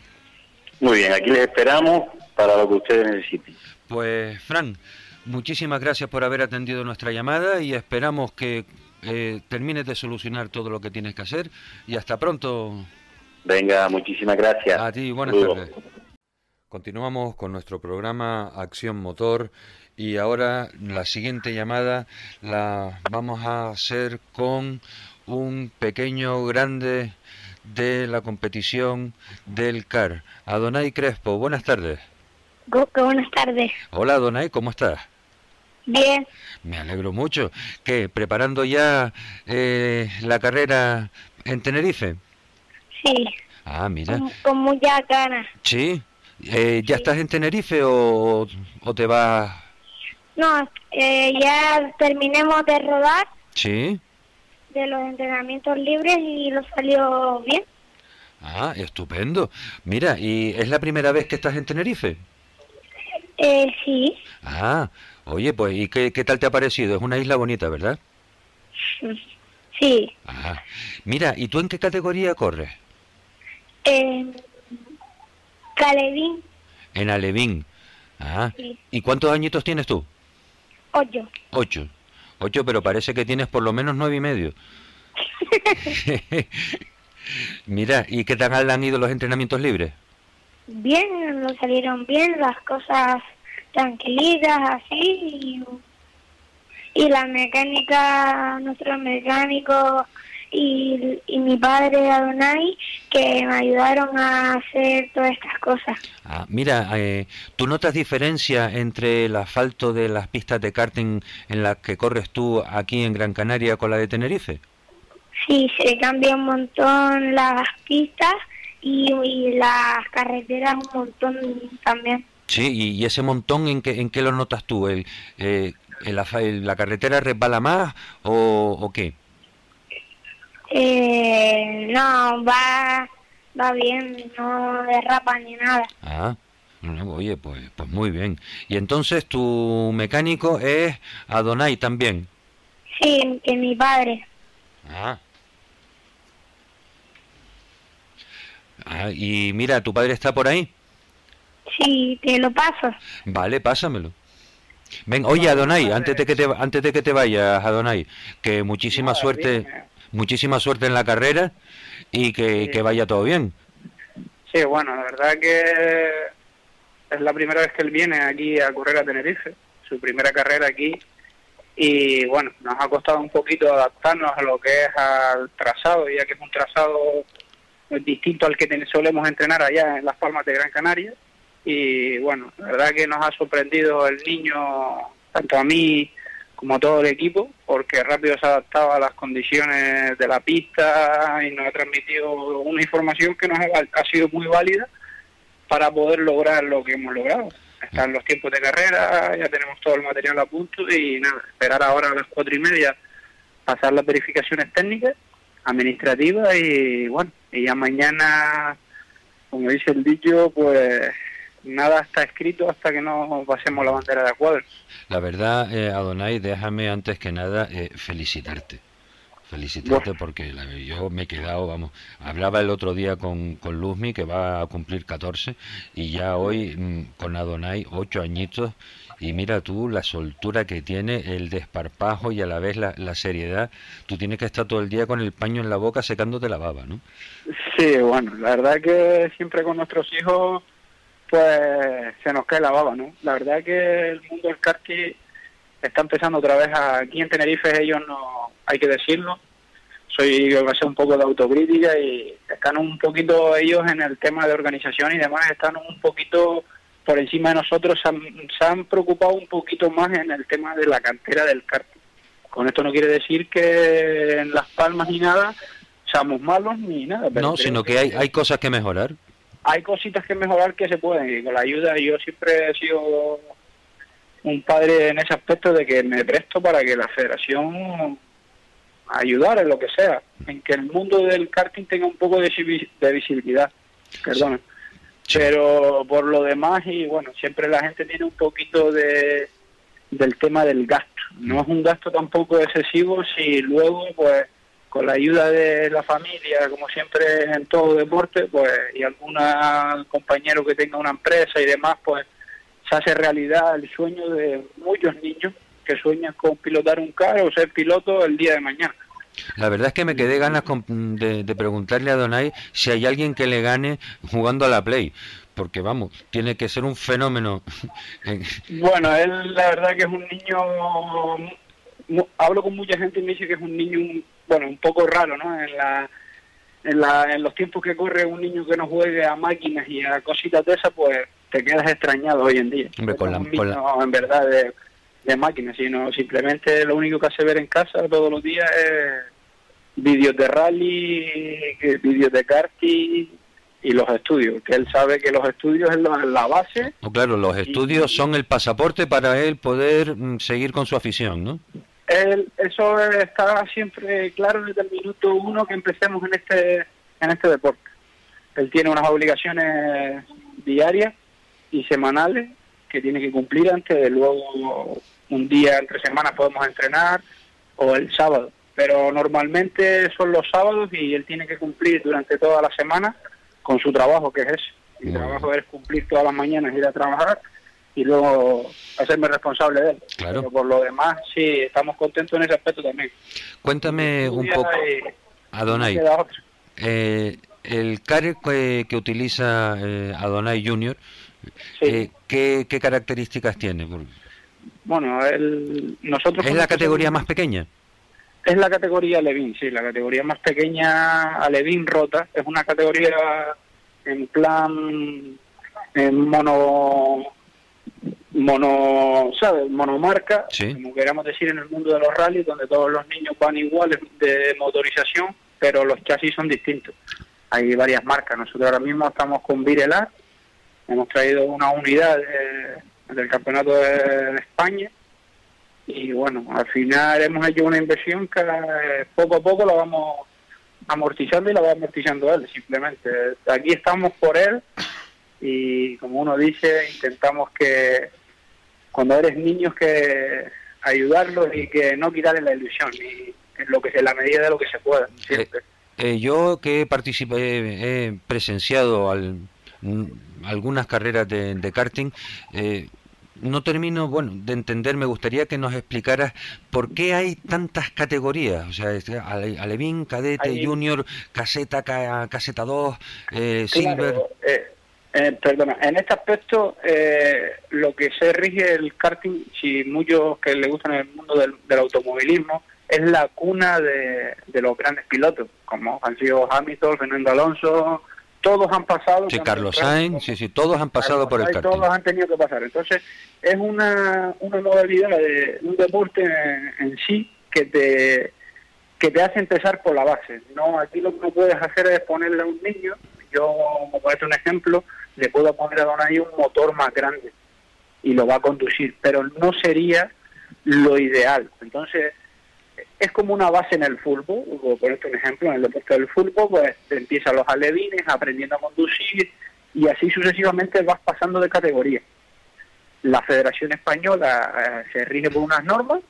Muy bien, aquí les esperamos para lo que ustedes necesiten. Pues, Fran, muchísimas gracias por haber atendido nuestra llamada y esperamos que eh, termines de solucionar todo lo que tienes que hacer y hasta pronto. Venga, muchísimas gracias. A ti, buenas tardes. Continuamos con nuestro programa Acción Motor y ahora la siguiente llamada la vamos a hacer con un pequeño grande de la competición del CAR. Adonai Crespo, buenas tardes. buenas tardes. Hola Adonai, ¿cómo estás? Bien. Me alegro mucho. ¿Qué? ¿Preparando ya eh, la carrera en Tenerife? Sí. Ah, mira. Con, muchas ganas. ¿Sí? Eh, ¿Ya estás en Tenerife o, te vas...? No, eh, ya terminemos de rodar Sí. de los entrenamientos libres y lo salió bien. Ah, estupendo. Mira, ¿y es la primera vez que estás en Tenerife? Eh, sí, Ah, oye, pues, ¿y qué, qué tal te ha parecido? Es una isla bonita, ¿verdad? sí. Ah, mira, ¿y tú en qué categoría corres? Eh, Calevín, En Alevín. Ah, sí. ¿y cuántos añitos tienes tú? Ocho. Ocho. Ocho, pero parece que tienes por lo menos nueve y medio. [laughs] Mira, ¿y qué tal han ido los entrenamientos libres? Bien, lo salieron bien, las cosas tranquilitas, así. Y, y la mecánica, nuestro mecánico y, y mi padre Adonai, que me ayudaron a hacer todas estas cosas. Ah, mira, eh, ¿tú notas diferencia entre el asfalto de las pistas de karting en las que corres tú aquí en Gran Canaria con la de Tenerife? Sí, se cambia un montón las pistas y, y las carreteras un montón también. Sí, y, y ese montón, ¿en qué, en qué lo notas tú? ¿El, eh, el asfa- el- ¿La carretera resbala más o, o qué? Eh, no, va, va bien, no derrapa ni nada. Ah, no, oye, pues, pues muy bien. Y entonces tu mecánico es Adonai también. Sí, que mi padre. Ah. Ah, y mira, ¿tu padre está por ahí? Sí, te lo paso. Vale, pásamelo. Ven, oye, Adonai, antes de que te, antes de que te vayas, Adonai, que muchísima Nada, suerte, bien, muchísima suerte en la carrera y que, Sí. que vaya todo bien. Sí, bueno, la verdad que es la primera vez que él viene aquí a correr a Tenerife, su primera carrera aquí, y bueno, nos ha costado un poquito adaptarnos a lo que es al trazado, ya que es un trazado muy distinto al que solemos entrenar allá en Las Palmas de Gran Canaria, y bueno, la verdad que nos ha sorprendido el niño, tanto a mí como a todo el equipo, porque rápido se ha adaptado a las condiciones de la pista y nos ha transmitido una información que nos ha, ha sido muy válida para poder lograr lo que hemos logrado. Están los tiempos de carrera, ya tenemos todo el material a punto y nada, esperar ahora a las cuatro y media pasar las verificaciones técnicas, administrativas y bueno, y ya mañana, como dice el dicho, pues nada está escrito hasta que no pasemos la bandera de cuadro. La verdad, eh, Adonai, déjame antes que nada eh, felicitarte. Felicitarte porque la- yo me he quedado, vamos, hablaba el otro día con, con Luzmi que va a cumplir 14 y ya hoy mm, con Adonai 8 añitos y mira tú la soltura que tiene, el desparpajo y a la vez la, la seriedad. Tú tienes que estar todo el día con el paño en la boca secándote la baba, ¿no? Sí, bueno, la verdad que siempre con nuestros hijos pues se nos cae la baba, ¿no? La verdad que el mundo del karting está empezando otra vez a- aquí en Tenerife, ellos no, hay que decirlo, soy yo voy a hacer un poco de autocrítica y están un poquito ellos en el tema de organización y demás, están un poquito por encima de nosotros, se han, se han preocupado un poquito más en el tema de la cantera del karting. Con esto no quiere decir que en Las Palmas ni nada seamos malos ni nada. pero No, sino que hay, hay cosas que mejorar. Hay cositas que mejorar que se pueden y con la ayuda yo siempre he sido un padre en ese aspecto de que me presto para que la federación ayudara en lo que sea, en que el mundo del karting tenga un poco de, de visibilidad, perdón. Pero por lo demás, y bueno, siempre la gente tiene un poquito de del tema del gasto. No es un gasto tampoco excesivo si luego, pues, con la ayuda de la familia, como siempre en todo deporte, pues, y algún compañero que tenga una empresa y demás, pues, se hace realidad el sueño de muchos niños que sueñan con pilotar un carro o ser piloto el día de mañana. La verdad es que me quedé ganas con- de, de preguntarle a Donai si hay alguien que le gane jugando a la Play. Porque vamos, tiene que ser un fenómeno. [laughs] Bueno, él la verdad que es un niño, hablo con mucha gente y me dice que es un niño, bueno, un poco raro, ¿no? En, la, en, la, en los tiempos que corre un niño que no juegue a máquinas y a cositas de esas, pues te quedas extrañado hoy en día. Hombre, con la- un con niño, en verdad de, de máquinas, sino simplemente lo único que hace ver en casa todos los días es vídeos de rally, vídeos de karting y los estudios, que él sabe que los estudios es la, base no, claro, los estudios son el pasaporte para él poder mm, seguir con su afición, ¿no? Él, eso está siempre claro desde el minuto uno que empecemos en este, en este deporte. Él tiene unas obligaciones diarias y semanales que tiene que cumplir antes de luego un día entre semanas podemos entrenar o el sábado. Pero normalmente son los sábados y él tiene que cumplir durante toda la semana con su trabajo, que es ese. Mi trabajo es cumplir todas las mañanas, ir a trabajar y luego hacerme responsable de él. Claro. Pero por lo demás, sí, estamos contentos en ese aspecto también. Cuéntame un poco, Adonai, eh, el CARE que, que utiliza eh, Adonai Junior, Sí. eh, ¿qué, qué características tiene? Bueno, él, nosotros... ¿Es la categoría somos- más pequeña? Es la categoría Levin, sí, la categoría más pequeña a Levin rota. Es una categoría en plan en mono, mono, ¿sabes? Monomarca, Sí. como queramos decir en el mundo de los rallies, donde todos los niños van iguales de motorización, pero los chasis son distintos. Hay varias marcas. Nosotros ahora mismo estamos con Virelar, hemos traído una unidad de- del campeonato de, de España y bueno, al final hemos hecho una inversión que eh, poco a poco la vamos amortizando y la va amortizando él, simplemente. Aquí estamos por él y como uno dice, intentamos que cuando eres niños que ayudarlos y que no quitarles la ilusión y en lo que en la medida de lo que se pueda. siempre. Eh, yo que participé, he presenciado al- mm, algunas carreras de, de karting, eh, no termino bueno de entender, me gustaría que nos explicaras por qué hay tantas categorías, o sea, este, ale- alevín, cadete, junior, caseta, ca- caseta 2, eh, silver, eh, eh, perdona, en este aspecto eh, lo que se rige el karting, si muchos que le gustan el mundo del, del automovilismo, es la cuna de, de los grandes pilotos, como han sido Hamilton, Fernando Alonso, todos han pasado. sí, Carlos Sainz, como- sí, sí, todos han pasado Carlos por el karting. Todos han tenido que pasar. Entonces, es una, una modalidad de un deporte en, en sí que te que te hace empezar por la base. No, aquí lo que no puedes hacer es ponerle a un niño, yo, como ponerte un ejemplo, le puedo poner a Donay un motor más grande y lo va a conducir, pero no sería lo ideal. Entonces, es como una base en el fútbol, por ponerte un ejemplo, en el deporte del fútbol, pues empiezan los alevines aprendiendo a conducir y así sucesivamente vas pasando de categoría. La Federación Española eh, se rige por unas normas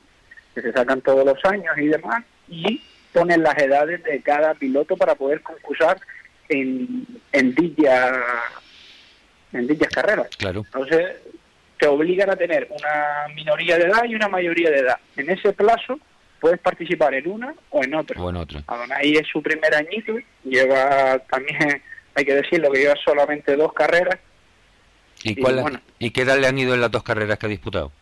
que se sacan todos los años y demás y ponen las edades de cada piloto para poder concursar en, en dichas en dichas carreras. Claro, Entonces, te obligan a tener una minoría de edad y una mayoría de edad. En ese plazo puedes participar en una o en otra. o en otro. Adonai es su primer añito, lleva también, [laughs] hay que decirlo, que lleva solamente dos carreras. ¿Y, y cuál, bueno. ¿Y qué edad le han ido en las dos carreras que ha disputado?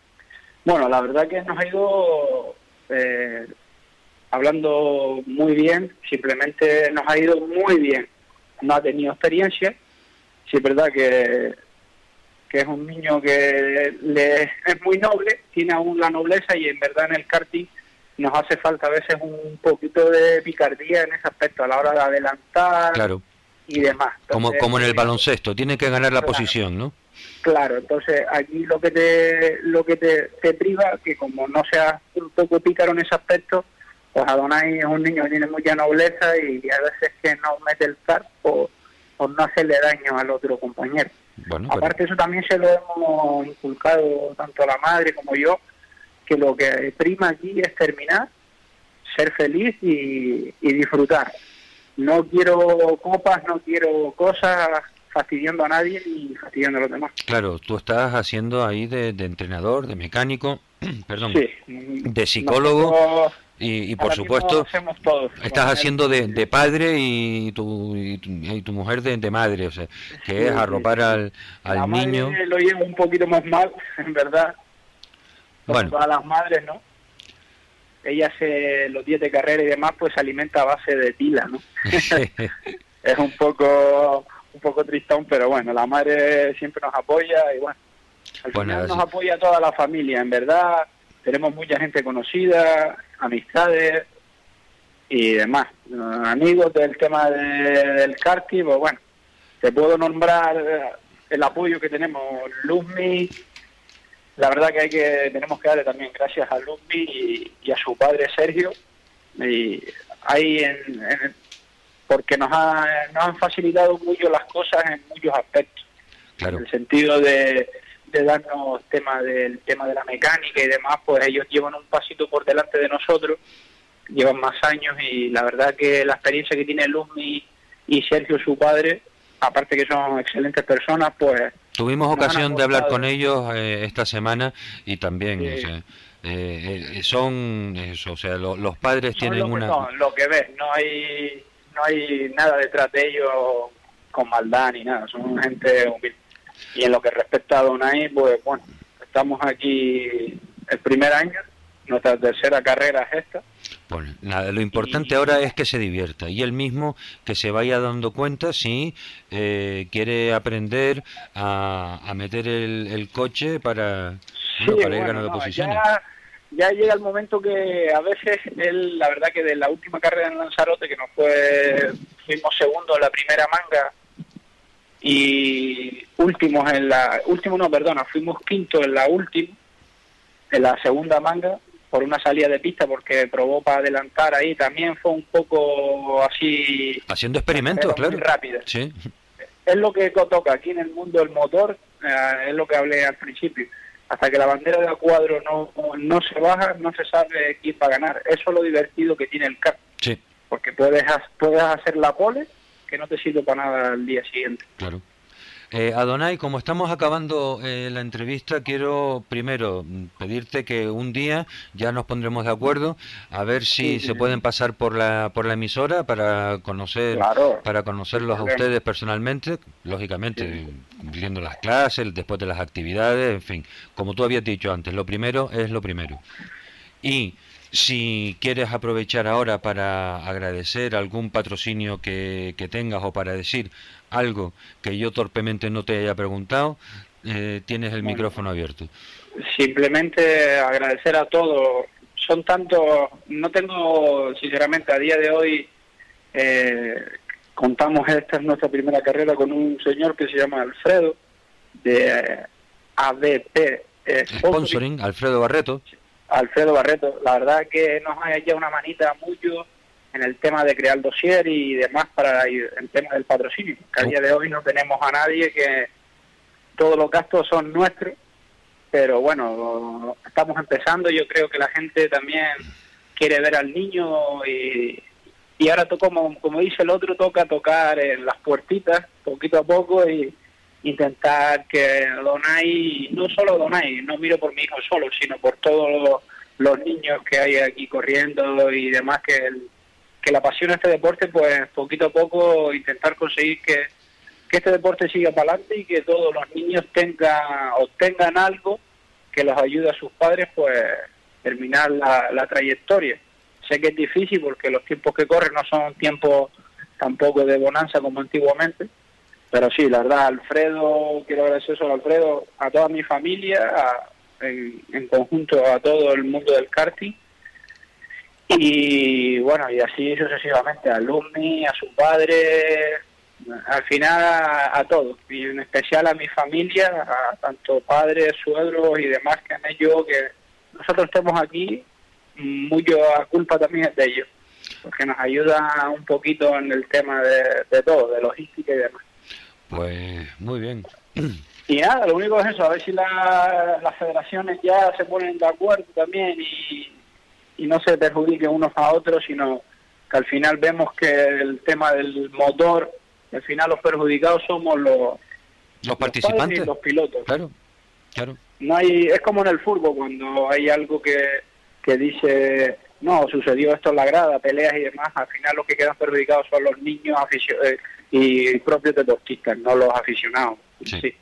Bueno, la verdad que nos ha ido eh, hablando muy bien, simplemente nos ha ido muy bien. No ha tenido experiencia, sí es verdad que, que es un niño que le, es muy noble, tiene aún la nobleza y en verdad en el karting nos hace falta a veces un poquito de picardía en ese aspecto a la hora de adelantar Claro, y demás. como, Entonces, como en el eh, baloncesto, tiene que ganar la claro. posición, ¿no? Claro, entonces aquí lo que te lo que te, te priva, que como no seas un poco pícaro en ese aspecto, pues Adonai es un niño que tiene mucha nobleza y a veces que no mete el por, por no hacerle daño al otro compañero. Bueno, pero- Aparte eso también se lo hemos inculcado tanto la madre como yo, que lo que prima aquí es terminar, ser feliz y, y disfrutar. No quiero copas, no quiero cosas fastidiando a nadie ni fastidiando a los demás. Claro, tú estás haciendo ahí de, de entrenador, de mecánico, [clears throat] perdón, Sí. de psicólogo Nosotros y, y por supuesto estás haciendo de, de padre y tu, y tu, y tu mujer de, de madre, o sea, que es arropar sí. al, La al madre niño. lo lleva un poquito más mal, [laughs] en verdad. Bueno. todas las madres, ¿no? Ella se, los días de carrera y demás, pues se alimenta a base de tila, ¿no? [laughs] [laughs] es un poco un poco tristón, pero bueno, la madre siempre nos apoya y bueno, al Bueno, final nos apoya toda la familia, en verdad, tenemos mucha gente conocida, amistades y demás, amigos del tema de- del karting, pues bueno, te puedo nombrar eh, el apoyo que tenemos Luzmi, la verdad que hay que tenemos que darle también gracias a Lumbi y, a su padre Sergio. Y ahí en, porque nos, nos han facilitado mucho las cosas en muchos aspectos. En el sentido de, de darnos tema del tema de la mecánica y demás pues ellos llevan un pasito por delante de nosotros llevan más años y la verdad que la experiencia que tiene Lumbi y Sergio su padre aparte que son excelentes personas pues Tuvimos ocasión de hablar con ellos eh, esta semana y también eh, eh, son eso, o sea, los padres tienen lo una... lo que ves, no hay, no hay nada detrás de ellos con maldad ni nada, son gente humilde. Y en lo que respecta a Donay, pues bueno, estamos aquí el primer año, nuestra tercera carrera es esta, nada, lo importante ahora es que se divierta y él mismo que se vaya dando cuenta si eh, quiere aprender a, meter el, coche para, para ir ganando posiciones. Ya, llega el momento que a veces él, la verdad que de la última carrera en Lanzarote, que nos fue, fuimos segundo en la primera manga y últimos en la, último no, perdona, fuimos quinto en la última, en la segunda manga, por una salida de pista porque probó para adelantar ahí también fue un poco así haciendo experimentos claro. rápido. Sí. Es lo que toca aquí en el mundo del motor eh, es lo que hablé al principio. Hasta que la bandera de cuadro no, no se baja no se sabe quién va a ganar. Eso es lo divertido que tiene el CAP sí. Porque puedes puedes hacer la pole que no te sirve para nada el día siguiente. Claro. Eh, Adonai, como estamos acabando eh, la entrevista, quiero primero pedirte que un día ya nos pondremos de acuerdo a ver si se pueden pasar por la por la emisora para conocer para conocerlos a ustedes personalmente, lógicamente viendo las clases, después de las actividades, en fin, como tú habías dicho antes, lo primero es lo primero. Y si quieres aprovechar ahora para agradecer algún patrocinio que, que tengas o para decir algo que yo torpemente no te haya preguntado, eh, tienes el micrófono abierto. Simplemente agradecer a todos. Son tantos, no tengo, sinceramente, a día de hoy, eh, contamos, esta es nuestra primera carrera con un señor que se llama Alfredo, de ABP Sponsoring, Alfredo Barreto. Alfredo Barreto, la verdad que nos ha hecho una manita mucho en el tema de crear dossier y demás para el tema del patrocinio. Que a día de hoy no tenemos a nadie que todos los gastos son nuestros, pero bueno, estamos empezando. Yo creo que la gente también quiere ver al niño y, y ahora, como, como dice el otro, toca tocar en las puertitas poquito a poco y intentar que Donai, no solo Donai, no miro por mi hijo solo, sino por todos los, niños que hay aquí corriendo y demás, que que la pasión a este deporte, pues poquito a poco intentar conseguir que, este deporte siga para adelante y que todos los niños tengan, obtengan algo que los ayude a sus padres, pues terminar la, la trayectoria. Sé que es difícil porque los tiempos que corren no son tiempos tampoco de bonanza como antiguamente, pero sí, la verdad, Alfredo, quiero agradecer eso a Alfredo, a toda mi familia, en, en conjunto a todo el mundo del karting y bueno, y así sucesivamente, a Lumi, a su padre, al final a, todos, y en especial a mi familia, a tanto padres, suegros y demás que han hecho que nosotros estemos aquí, mucho a culpa también es de ellos, porque nos ayuda un poquito en el tema de, todo, de logística y demás. Pues muy bien. Y nada, lo único es eso, a ver si las federaciones ya se ponen de acuerdo también y, y no se perjudiquen unos a otros, sino que al final vemos que el tema del motor, al final los perjudicados somos los, los participantes y los pilotos. Claro, claro. No hay, es como en el fútbol, cuando hay algo que, que dice, no, sucedió esto en la grada, peleas y demás, al final los que quedan perjudicados son los niños eh, y propios deportistas, no los aficionados. sí.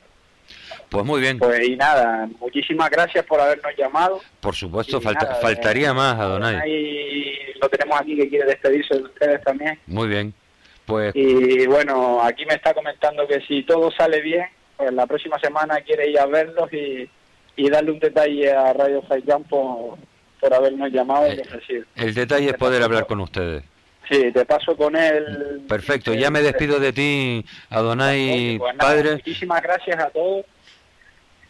Pues muy bien. Pues y nada, muchísimas gracias por habernos llamado. Por supuesto, faltaría más, Adonai. Y lo tenemos aquí que quiere despedirse de ustedes también. Muy bien. Pues... Y bueno, aquí me está comentando que si todo sale bien, pues la próxima semana quiere ir a verlos y, y darle un detalle a Radio Saiyan por, habernos llamado. Eh, el detalle es poder hablar con ustedes. Sí, te paso con él. Perfecto, ya me despido de ti, Adonai, pues padre. Muchísimas gracias a todos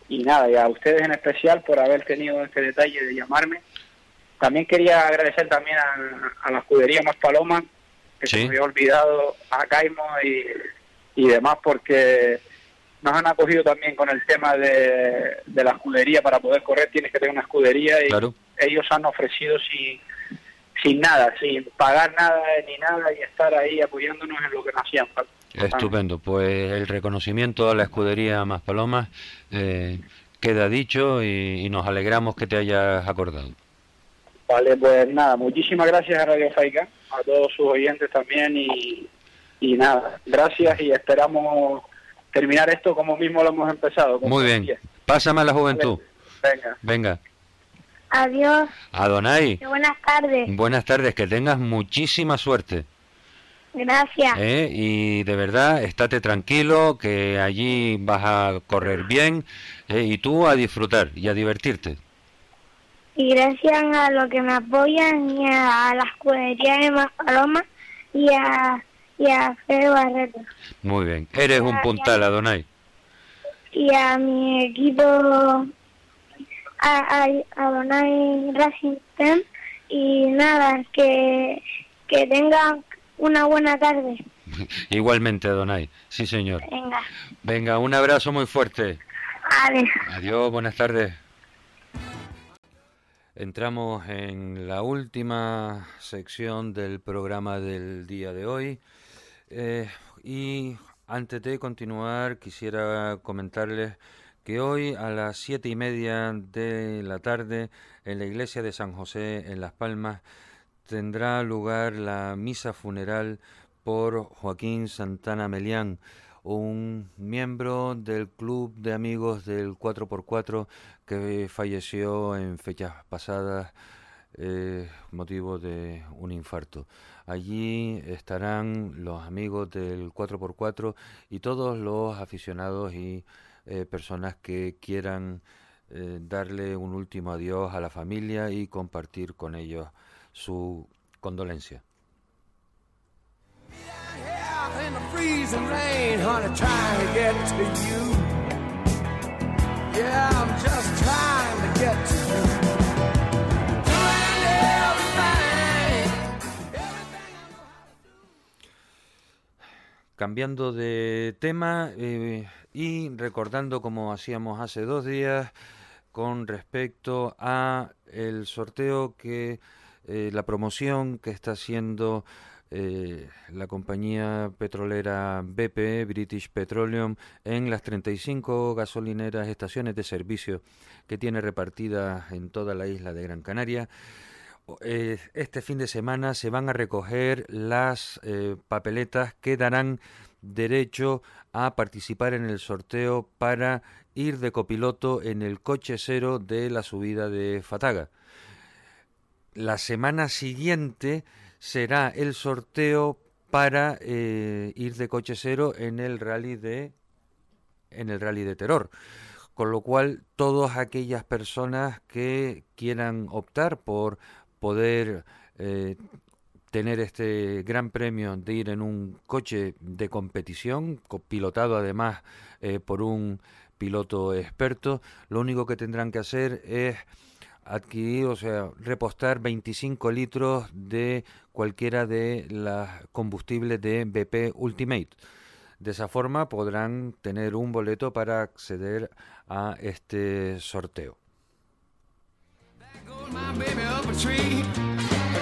y nada, y a ustedes en especial por haber tenido este detalle de llamarme. También quería agradecer también a, la escudería Más Paloma, que se me había olvidado, a Caimo y, y demás, porque nos han acogido también con el tema de, de la escudería. Para poder correr tienes que tener una escudería y ellos han ofrecido sin, sin nada, sin pagar nada ni nada y estar ahí apoyándonos en lo que nos hacían falta. Estupendo, pues el reconocimiento a la escudería Más Palomas eh, queda dicho y, nos alegramos que te hayas acordado. Vale, pues nada, muchísimas gracias a Radio Faica, a todos sus oyentes también y, y nada, gracias y esperamos terminar esto como mismo lo hemos empezado. Muy bien, pásame a la juventud. Venga. Venga. Adiós. Adonai. Buenas tardes. Buenas tardes, que tengas muchísima suerte. Gracias. ¿Eh? Y de verdad, estate tranquilo, que allí vas a correr bien ¿eh? y tú a disfrutar y a divertirte. Y gracias a los que me apoyan y a, la escudería de Paloma y a, y a Fede Barreto. Muy bien, eres un puntal, Adonai. Y a mi equipo, a, a, Adonai Racing Team, y nada, que, que tengan una buena tarde. [laughs] Igualmente, Donay. Sí, señor. Venga. Venga, un abrazo muy fuerte. Adiós. Adiós, buenas tardes. Entramos en la última sección del programa del día de hoy. Eh, y antes de continuar, quisiera comentarles que hoy a las siete y media de la tarde en la iglesia de San José en Las Palmas tendrá lugar la misa funeral por Joaquín Santana Melián, un miembro del club de amigos del 4x4 que falleció en fechas pasadas eh, motivo de un infarto. Allí estarán los amigos del 4x4 y todos los aficionados y eh, personas que quieran eh, darle un último adiós a la familia y compartir con ellos su condolencia. Cambiando de tema eh, y recordando como hacíamos hace dos días con respecto a el sorteo que eh, la promoción que está haciendo eh, la compañía petrolera BP, British Petroleum, en las 35 gasolineras, estaciones de servicio que tiene repartidas en toda la isla de Gran Canaria. Eh, este fin de semana se van a recoger las papeletas que darán derecho a participar en el sorteo para ir de copiloto en el coche cero de la subida de Fataga. La semana siguiente será el sorteo para eh, ir de coche cero en el rally de en el rally de terror. Con lo cual todas aquellas personas que quieran optar por poder eh, tener este gran premio de ir en un coche de competición pilotado además eh, por un piloto experto lo único que tendrán que hacer es adquirir, o sea, repostar 25 litros de cualquiera de los combustibles de BP Ultimate. De esa forma podrán tener un boleto para acceder a este sorteo.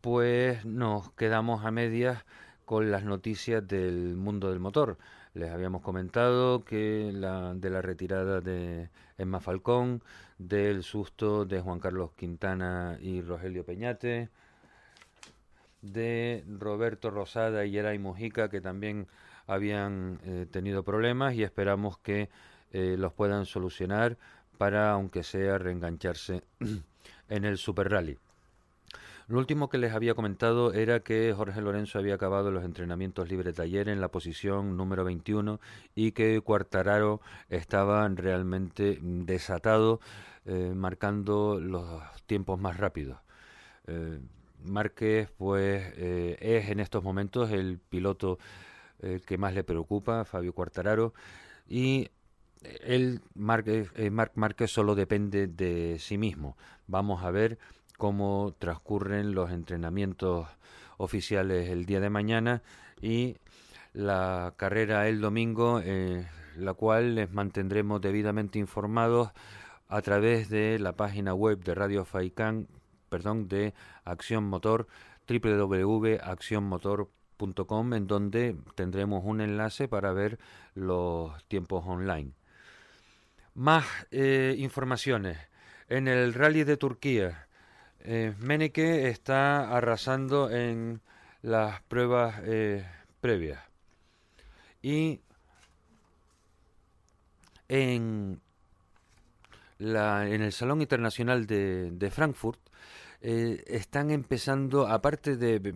pues nos quedamos a medias con las noticias del mundo del motor. Les habíamos comentado que la, de la retirada de Emma Falcón, del susto de Juan Carlos Quintana y Rogelio Peñate, de Roberto Rosada y Yeray Mujica, que también habían eh, tenido problemas y esperamos que eh, los puedan solucionar para, aunque sea, reengancharse [clears throat] en el Super Rally. Lo último que les había comentado era que Jorge Lorenzo había acabado los entrenamientos libre taller en la posición número 21 y que Cuartararo estaba realmente desatado, eh, marcando los tiempos más rápidos. Eh, Márquez, pues, eh, es en estos momentos el piloto que más le preocupa, Fabio Cuartararo, y él, Marc Márquez, solo depende de sí mismo. Vamos a ver cómo transcurren los entrenamientos oficiales el día de mañana y la carrera el domingo, eh, la cual les mantendremos debidamente informados a través de la página web de Radio Faicán, perdón, de Acción Motor, www.accionmotor.com, en donde tendremos un enlace para ver los tiempos online. Más eh, informaciones. En el Rally de Turquía, eh, Meneke está arrasando en las pruebas eh, previas. Y en, la, en el Salón Internacional de, Frankfurt eh, están empezando, aparte de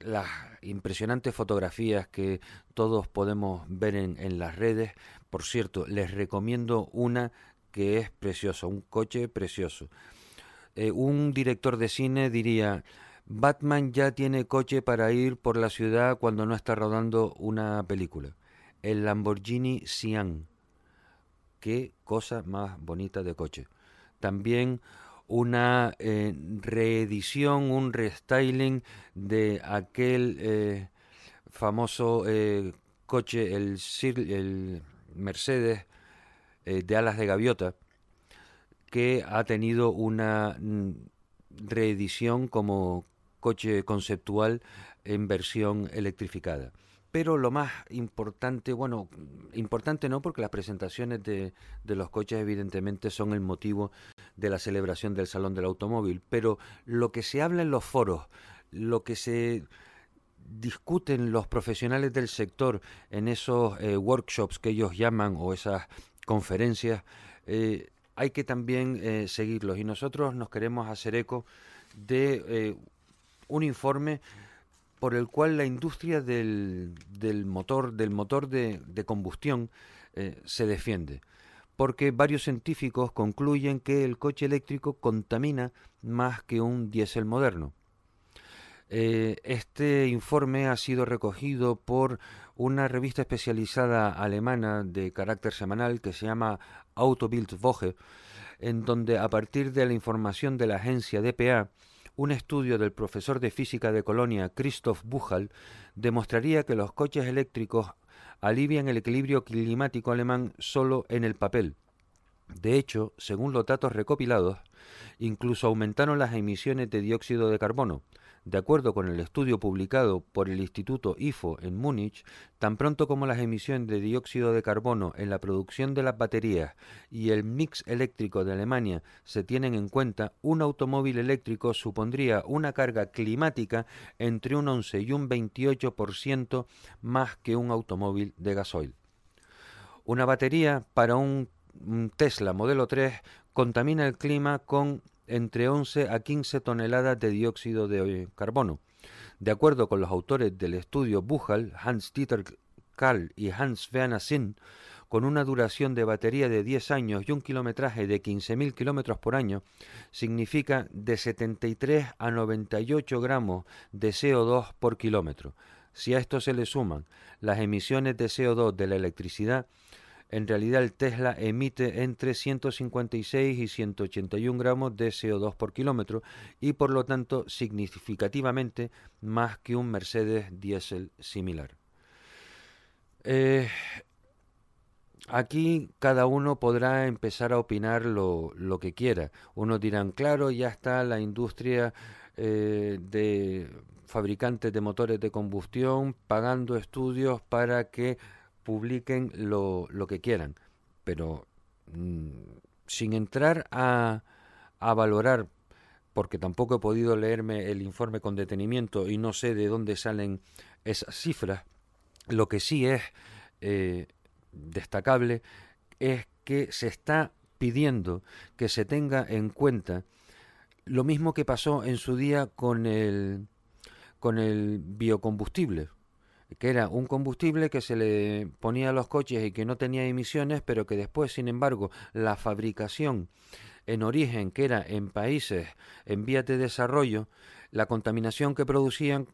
las impresionantes fotografías que todos podemos ver en, en las redes, por cierto, les recomiendo una que es preciosa, un coche precioso. Eh, un director de cine diría, Batman ya tiene coche para ir por la ciudad cuando no está rodando una película. El Lamborghini Sian. Qué cosa más bonita de coche. También una eh, reedición, un restyling de aquel eh, famoso coche, el, el Mercedes de alas de gaviota, que ha tenido una mm, reedición como coche conceptual en versión electrificada. Pero lo más importante, bueno, importante no porque las presentaciones de, de, los coches evidentemente son el motivo de la celebración del Salón del Automóvil, pero lo que se habla en los foros, lo que se discuten los profesionales del sector en esos eh, workshops que ellos llaman o esas conferencias, eh, hay que también eh, seguirlos. Y nosotros nos queremos hacer eco de eh, un informe por el cual la industria del, motor del motor de, combustión eh, se defiende. Porque varios científicos concluyen que el coche eléctrico contamina más que un diésel moderno. Este informe ha sido recogido por una revista especializada alemana de carácter semanal que se llama Autobildwoche, en donde a partir de la información de la agencia DPA, un estudio del profesor de física de Colonia Christoph Buchal demostraría que los coches eléctricos alivian el equilibrio climático alemán solo en el papel. De hecho, según los datos recopilados, incluso aumentaron las emisiones de dióxido de carbono, de acuerdo con el estudio publicado por el Instituto IFO en Múnich, tan pronto como las emisiones de dióxido de carbono en la producción de las baterías y el mix eléctrico de Alemania se tienen en cuenta, un automóvil eléctrico supondría una carga climática entre un 11 y un 28% más que un automóvil de gasoil. Una batería para un Tesla modelo 3 contamina el clima con entre 11 a 15 toneladas de dióxido de carbono. De acuerdo con los autores del estudio Buchal, Hans-Dieter Karl y Hans Werner Sinn, con una duración de batería de 10 años y un kilometraje de 15.000 kilómetros por año, significa de 73 a 98 gramos de CO2 por kilómetro. Si a esto se le suman las emisiones de CO2 de la electricidad, en realidad el Tesla emite entre 156 y 181 gramos de CO2 por kilómetro y por lo tanto significativamente más que un Mercedes diésel similar. Eh, aquí cada uno podrá empezar a opinar lo, que quiera. Unos dirán, claro, ya está la industria eh, de fabricantes de motores de combustión pagando estudios para que publiquen lo, lo que quieran, pero mm, sin entrar a, a valorar, porque tampoco he podido leerme el informe con detenimiento y no sé de dónde salen esas cifras, lo que sí es eh, destacable es que se está pidiendo que se tenga en cuenta lo mismo que pasó en su día con el, con el biocombustible que era un combustible que se le ponía a los coches y que no tenía emisiones, pero que después, sin embargo, la fabricación en origen, que era en países en vías de desarrollo, la contaminación que producían,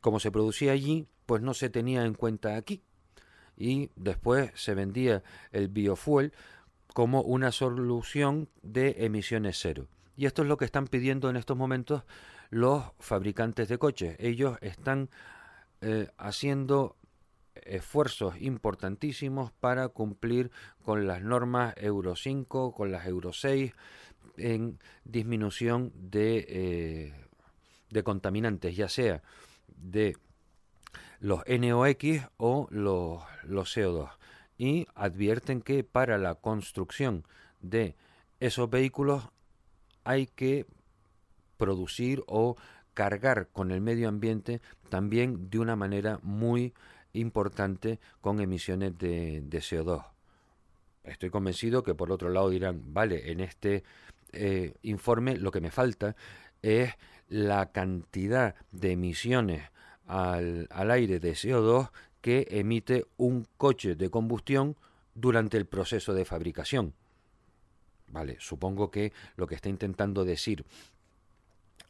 como se producía allí, pues no se tenía en cuenta aquí. Y después se vendía el biofuel como una solución de emisiones cero. Y esto es lo que están pidiendo en estos momentos los fabricantes de coches. Ellos están eh, haciendo esfuerzos importantísimos para cumplir con las normas Euro 5, con las Euro 6, en disminución de, eh, de contaminantes, ya sea de los NOx o los, los CO2. Y advierten que para la construcción de esos vehículos hay que producir o cargar con el medio ambiente también de una manera muy importante con emisiones de, CO2. Estoy convencido que por otro lado dirán, vale, en este eh, informe lo que me falta es la cantidad de emisiones al, al aire de CO2 que emite un coche de combustión durante el proceso de fabricación. Vale, supongo que lo que está intentando decir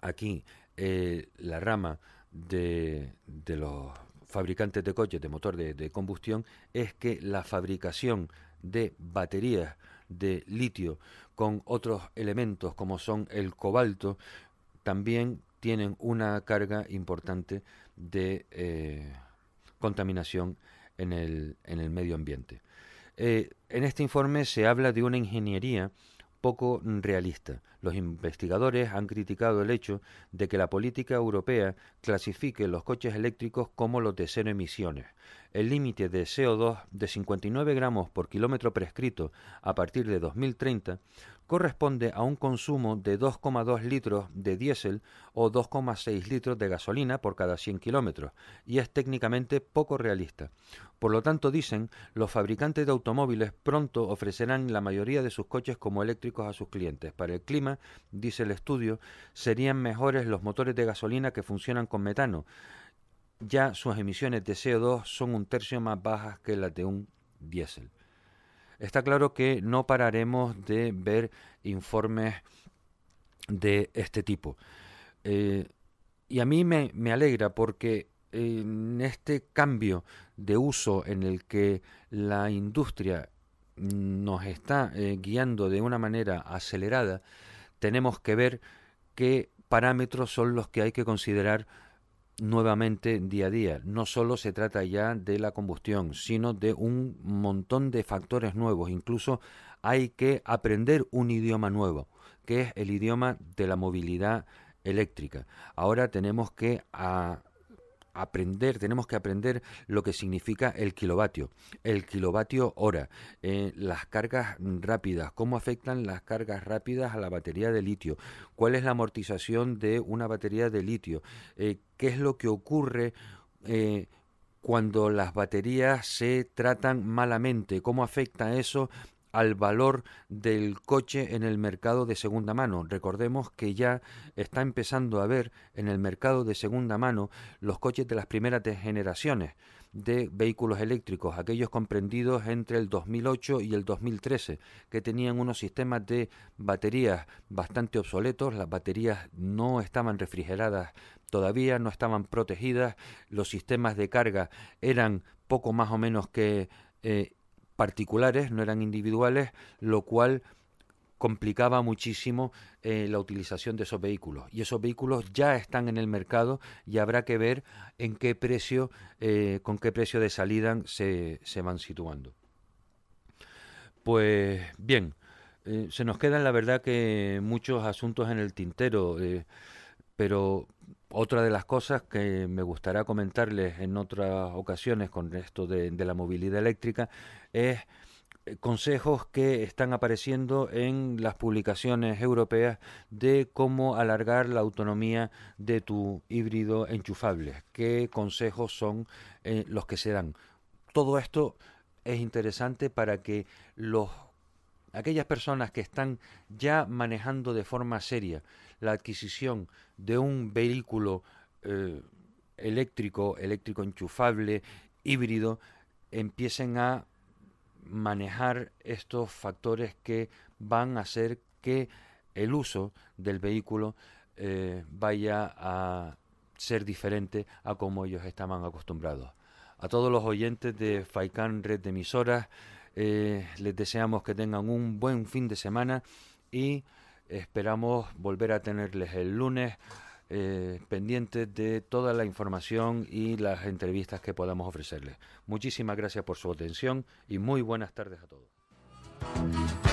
aquí eh, la rama de, los fabricantes de coches de motor de, combustión es que la fabricación de baterías de litio con otros elementos como son el cobalto también tienen una carga importante de eh, contaminación en el, en el, medio ambiente. Eh, en este informe se habla de una ingeniería poco realista. Los investigadores han criticado el hecho de que la política europea clasifique los coches eléctricos como los de cero emisiones. El límite de CO2 de 59 gramos por kilómetro prescrito a partir de 2030 corresponde a un consumo de 2,2 litros de diésel o 2,6 litros de gasolina por cada 100 kilómetros y es técnicamente poco realista. Por lo tanto, dicen, los fabricantes de automóviles pronto ofrecerán la mayoría de sus coches como eléctricos a sus clientes. Para el clima, dice el estudio, serían mejores los motores de gasolina que funcionan con metano. Ya sus emisiones de CO2 son un tercio más bajas que las de un diésel. Está claro que no pararemos de ver informes de este tipo. Eh, y a mí me, alegra porque en este cambio de uso en el que la industria nos está eh, guiando de una manera acelerada, tenemos que ver qué parámetros son los que hay que considerar nuevamente día a día. No solo se trata ya de la combustión, sino de un montón de factores nuevos. Incluso hay que aprender un idioma nuevo, que es el idioma de la movilidad eléctrica. Ahora tenemos que aprender, tenemos que aprender lo que significa el kilovatio, el kilovatio hora, eh, las cargas rápidas, cómo afectan las cargas rápidas a la batería de litio, cuál es la amortización de una batería de litio, eh, qué es lo que ocurre eh, cuando las baterías se tratan malamente, cómo afecta eso al valor del coche en el mercado de segunda mano. Recordemos que ya está empezando a ver en el mercado de segunda mano los coches de las primeras generaciones de vehículos eléctricos, aquellos comprendidos entre el 2008 y el 2013, que tenían unos sistemas de baterías bastante obsoletos, las baterías no estaban refrigeradas todavía, no estaban protegidas, los sistemas de carga eran poco más o menos que eh, particulares, no eran individuales, lo cual complicaba muchísimo eh, la utilización de esos vehículos. Y esos vehículos ya están en el mercado y habrá que ver en qué precio, eh, con qué precio de salida se, se van situando. Pues bien, eh, se nos quedan la verdad que muchos asuntos en el tintero, pero otra de las cosas que me gustaría comentarles en otras ocasiones con esto de, la movilidad eléctrica es eh, consejos que están apareciendo en las publicaciones europeas de cómo alargar la autonomía de tu híbrido enchufable. ¿Qué consejos son eh, los que se dan? Todo esto es interesante para que los aquellas personas que están ya manejando de forma seria la adquisición de un vehículo eh, eléctrico, eléctrico enchufable, híbrido, empiecen a manejar estos factores que van a hacer que el uso del vehículo eh, vaya a ser diferente a como ellos estaban acostumbrados. A todos los oyentes de Faikan Red de Emisoras, eh, les deseamos que tengan un buen fin de semana y esperamos volver a tenerles el lunes eh, pendientes de toda la información y las entrevistas que podamos ofrecerles. Muchísimas gracias por su atención y muy buenas tardes a todos.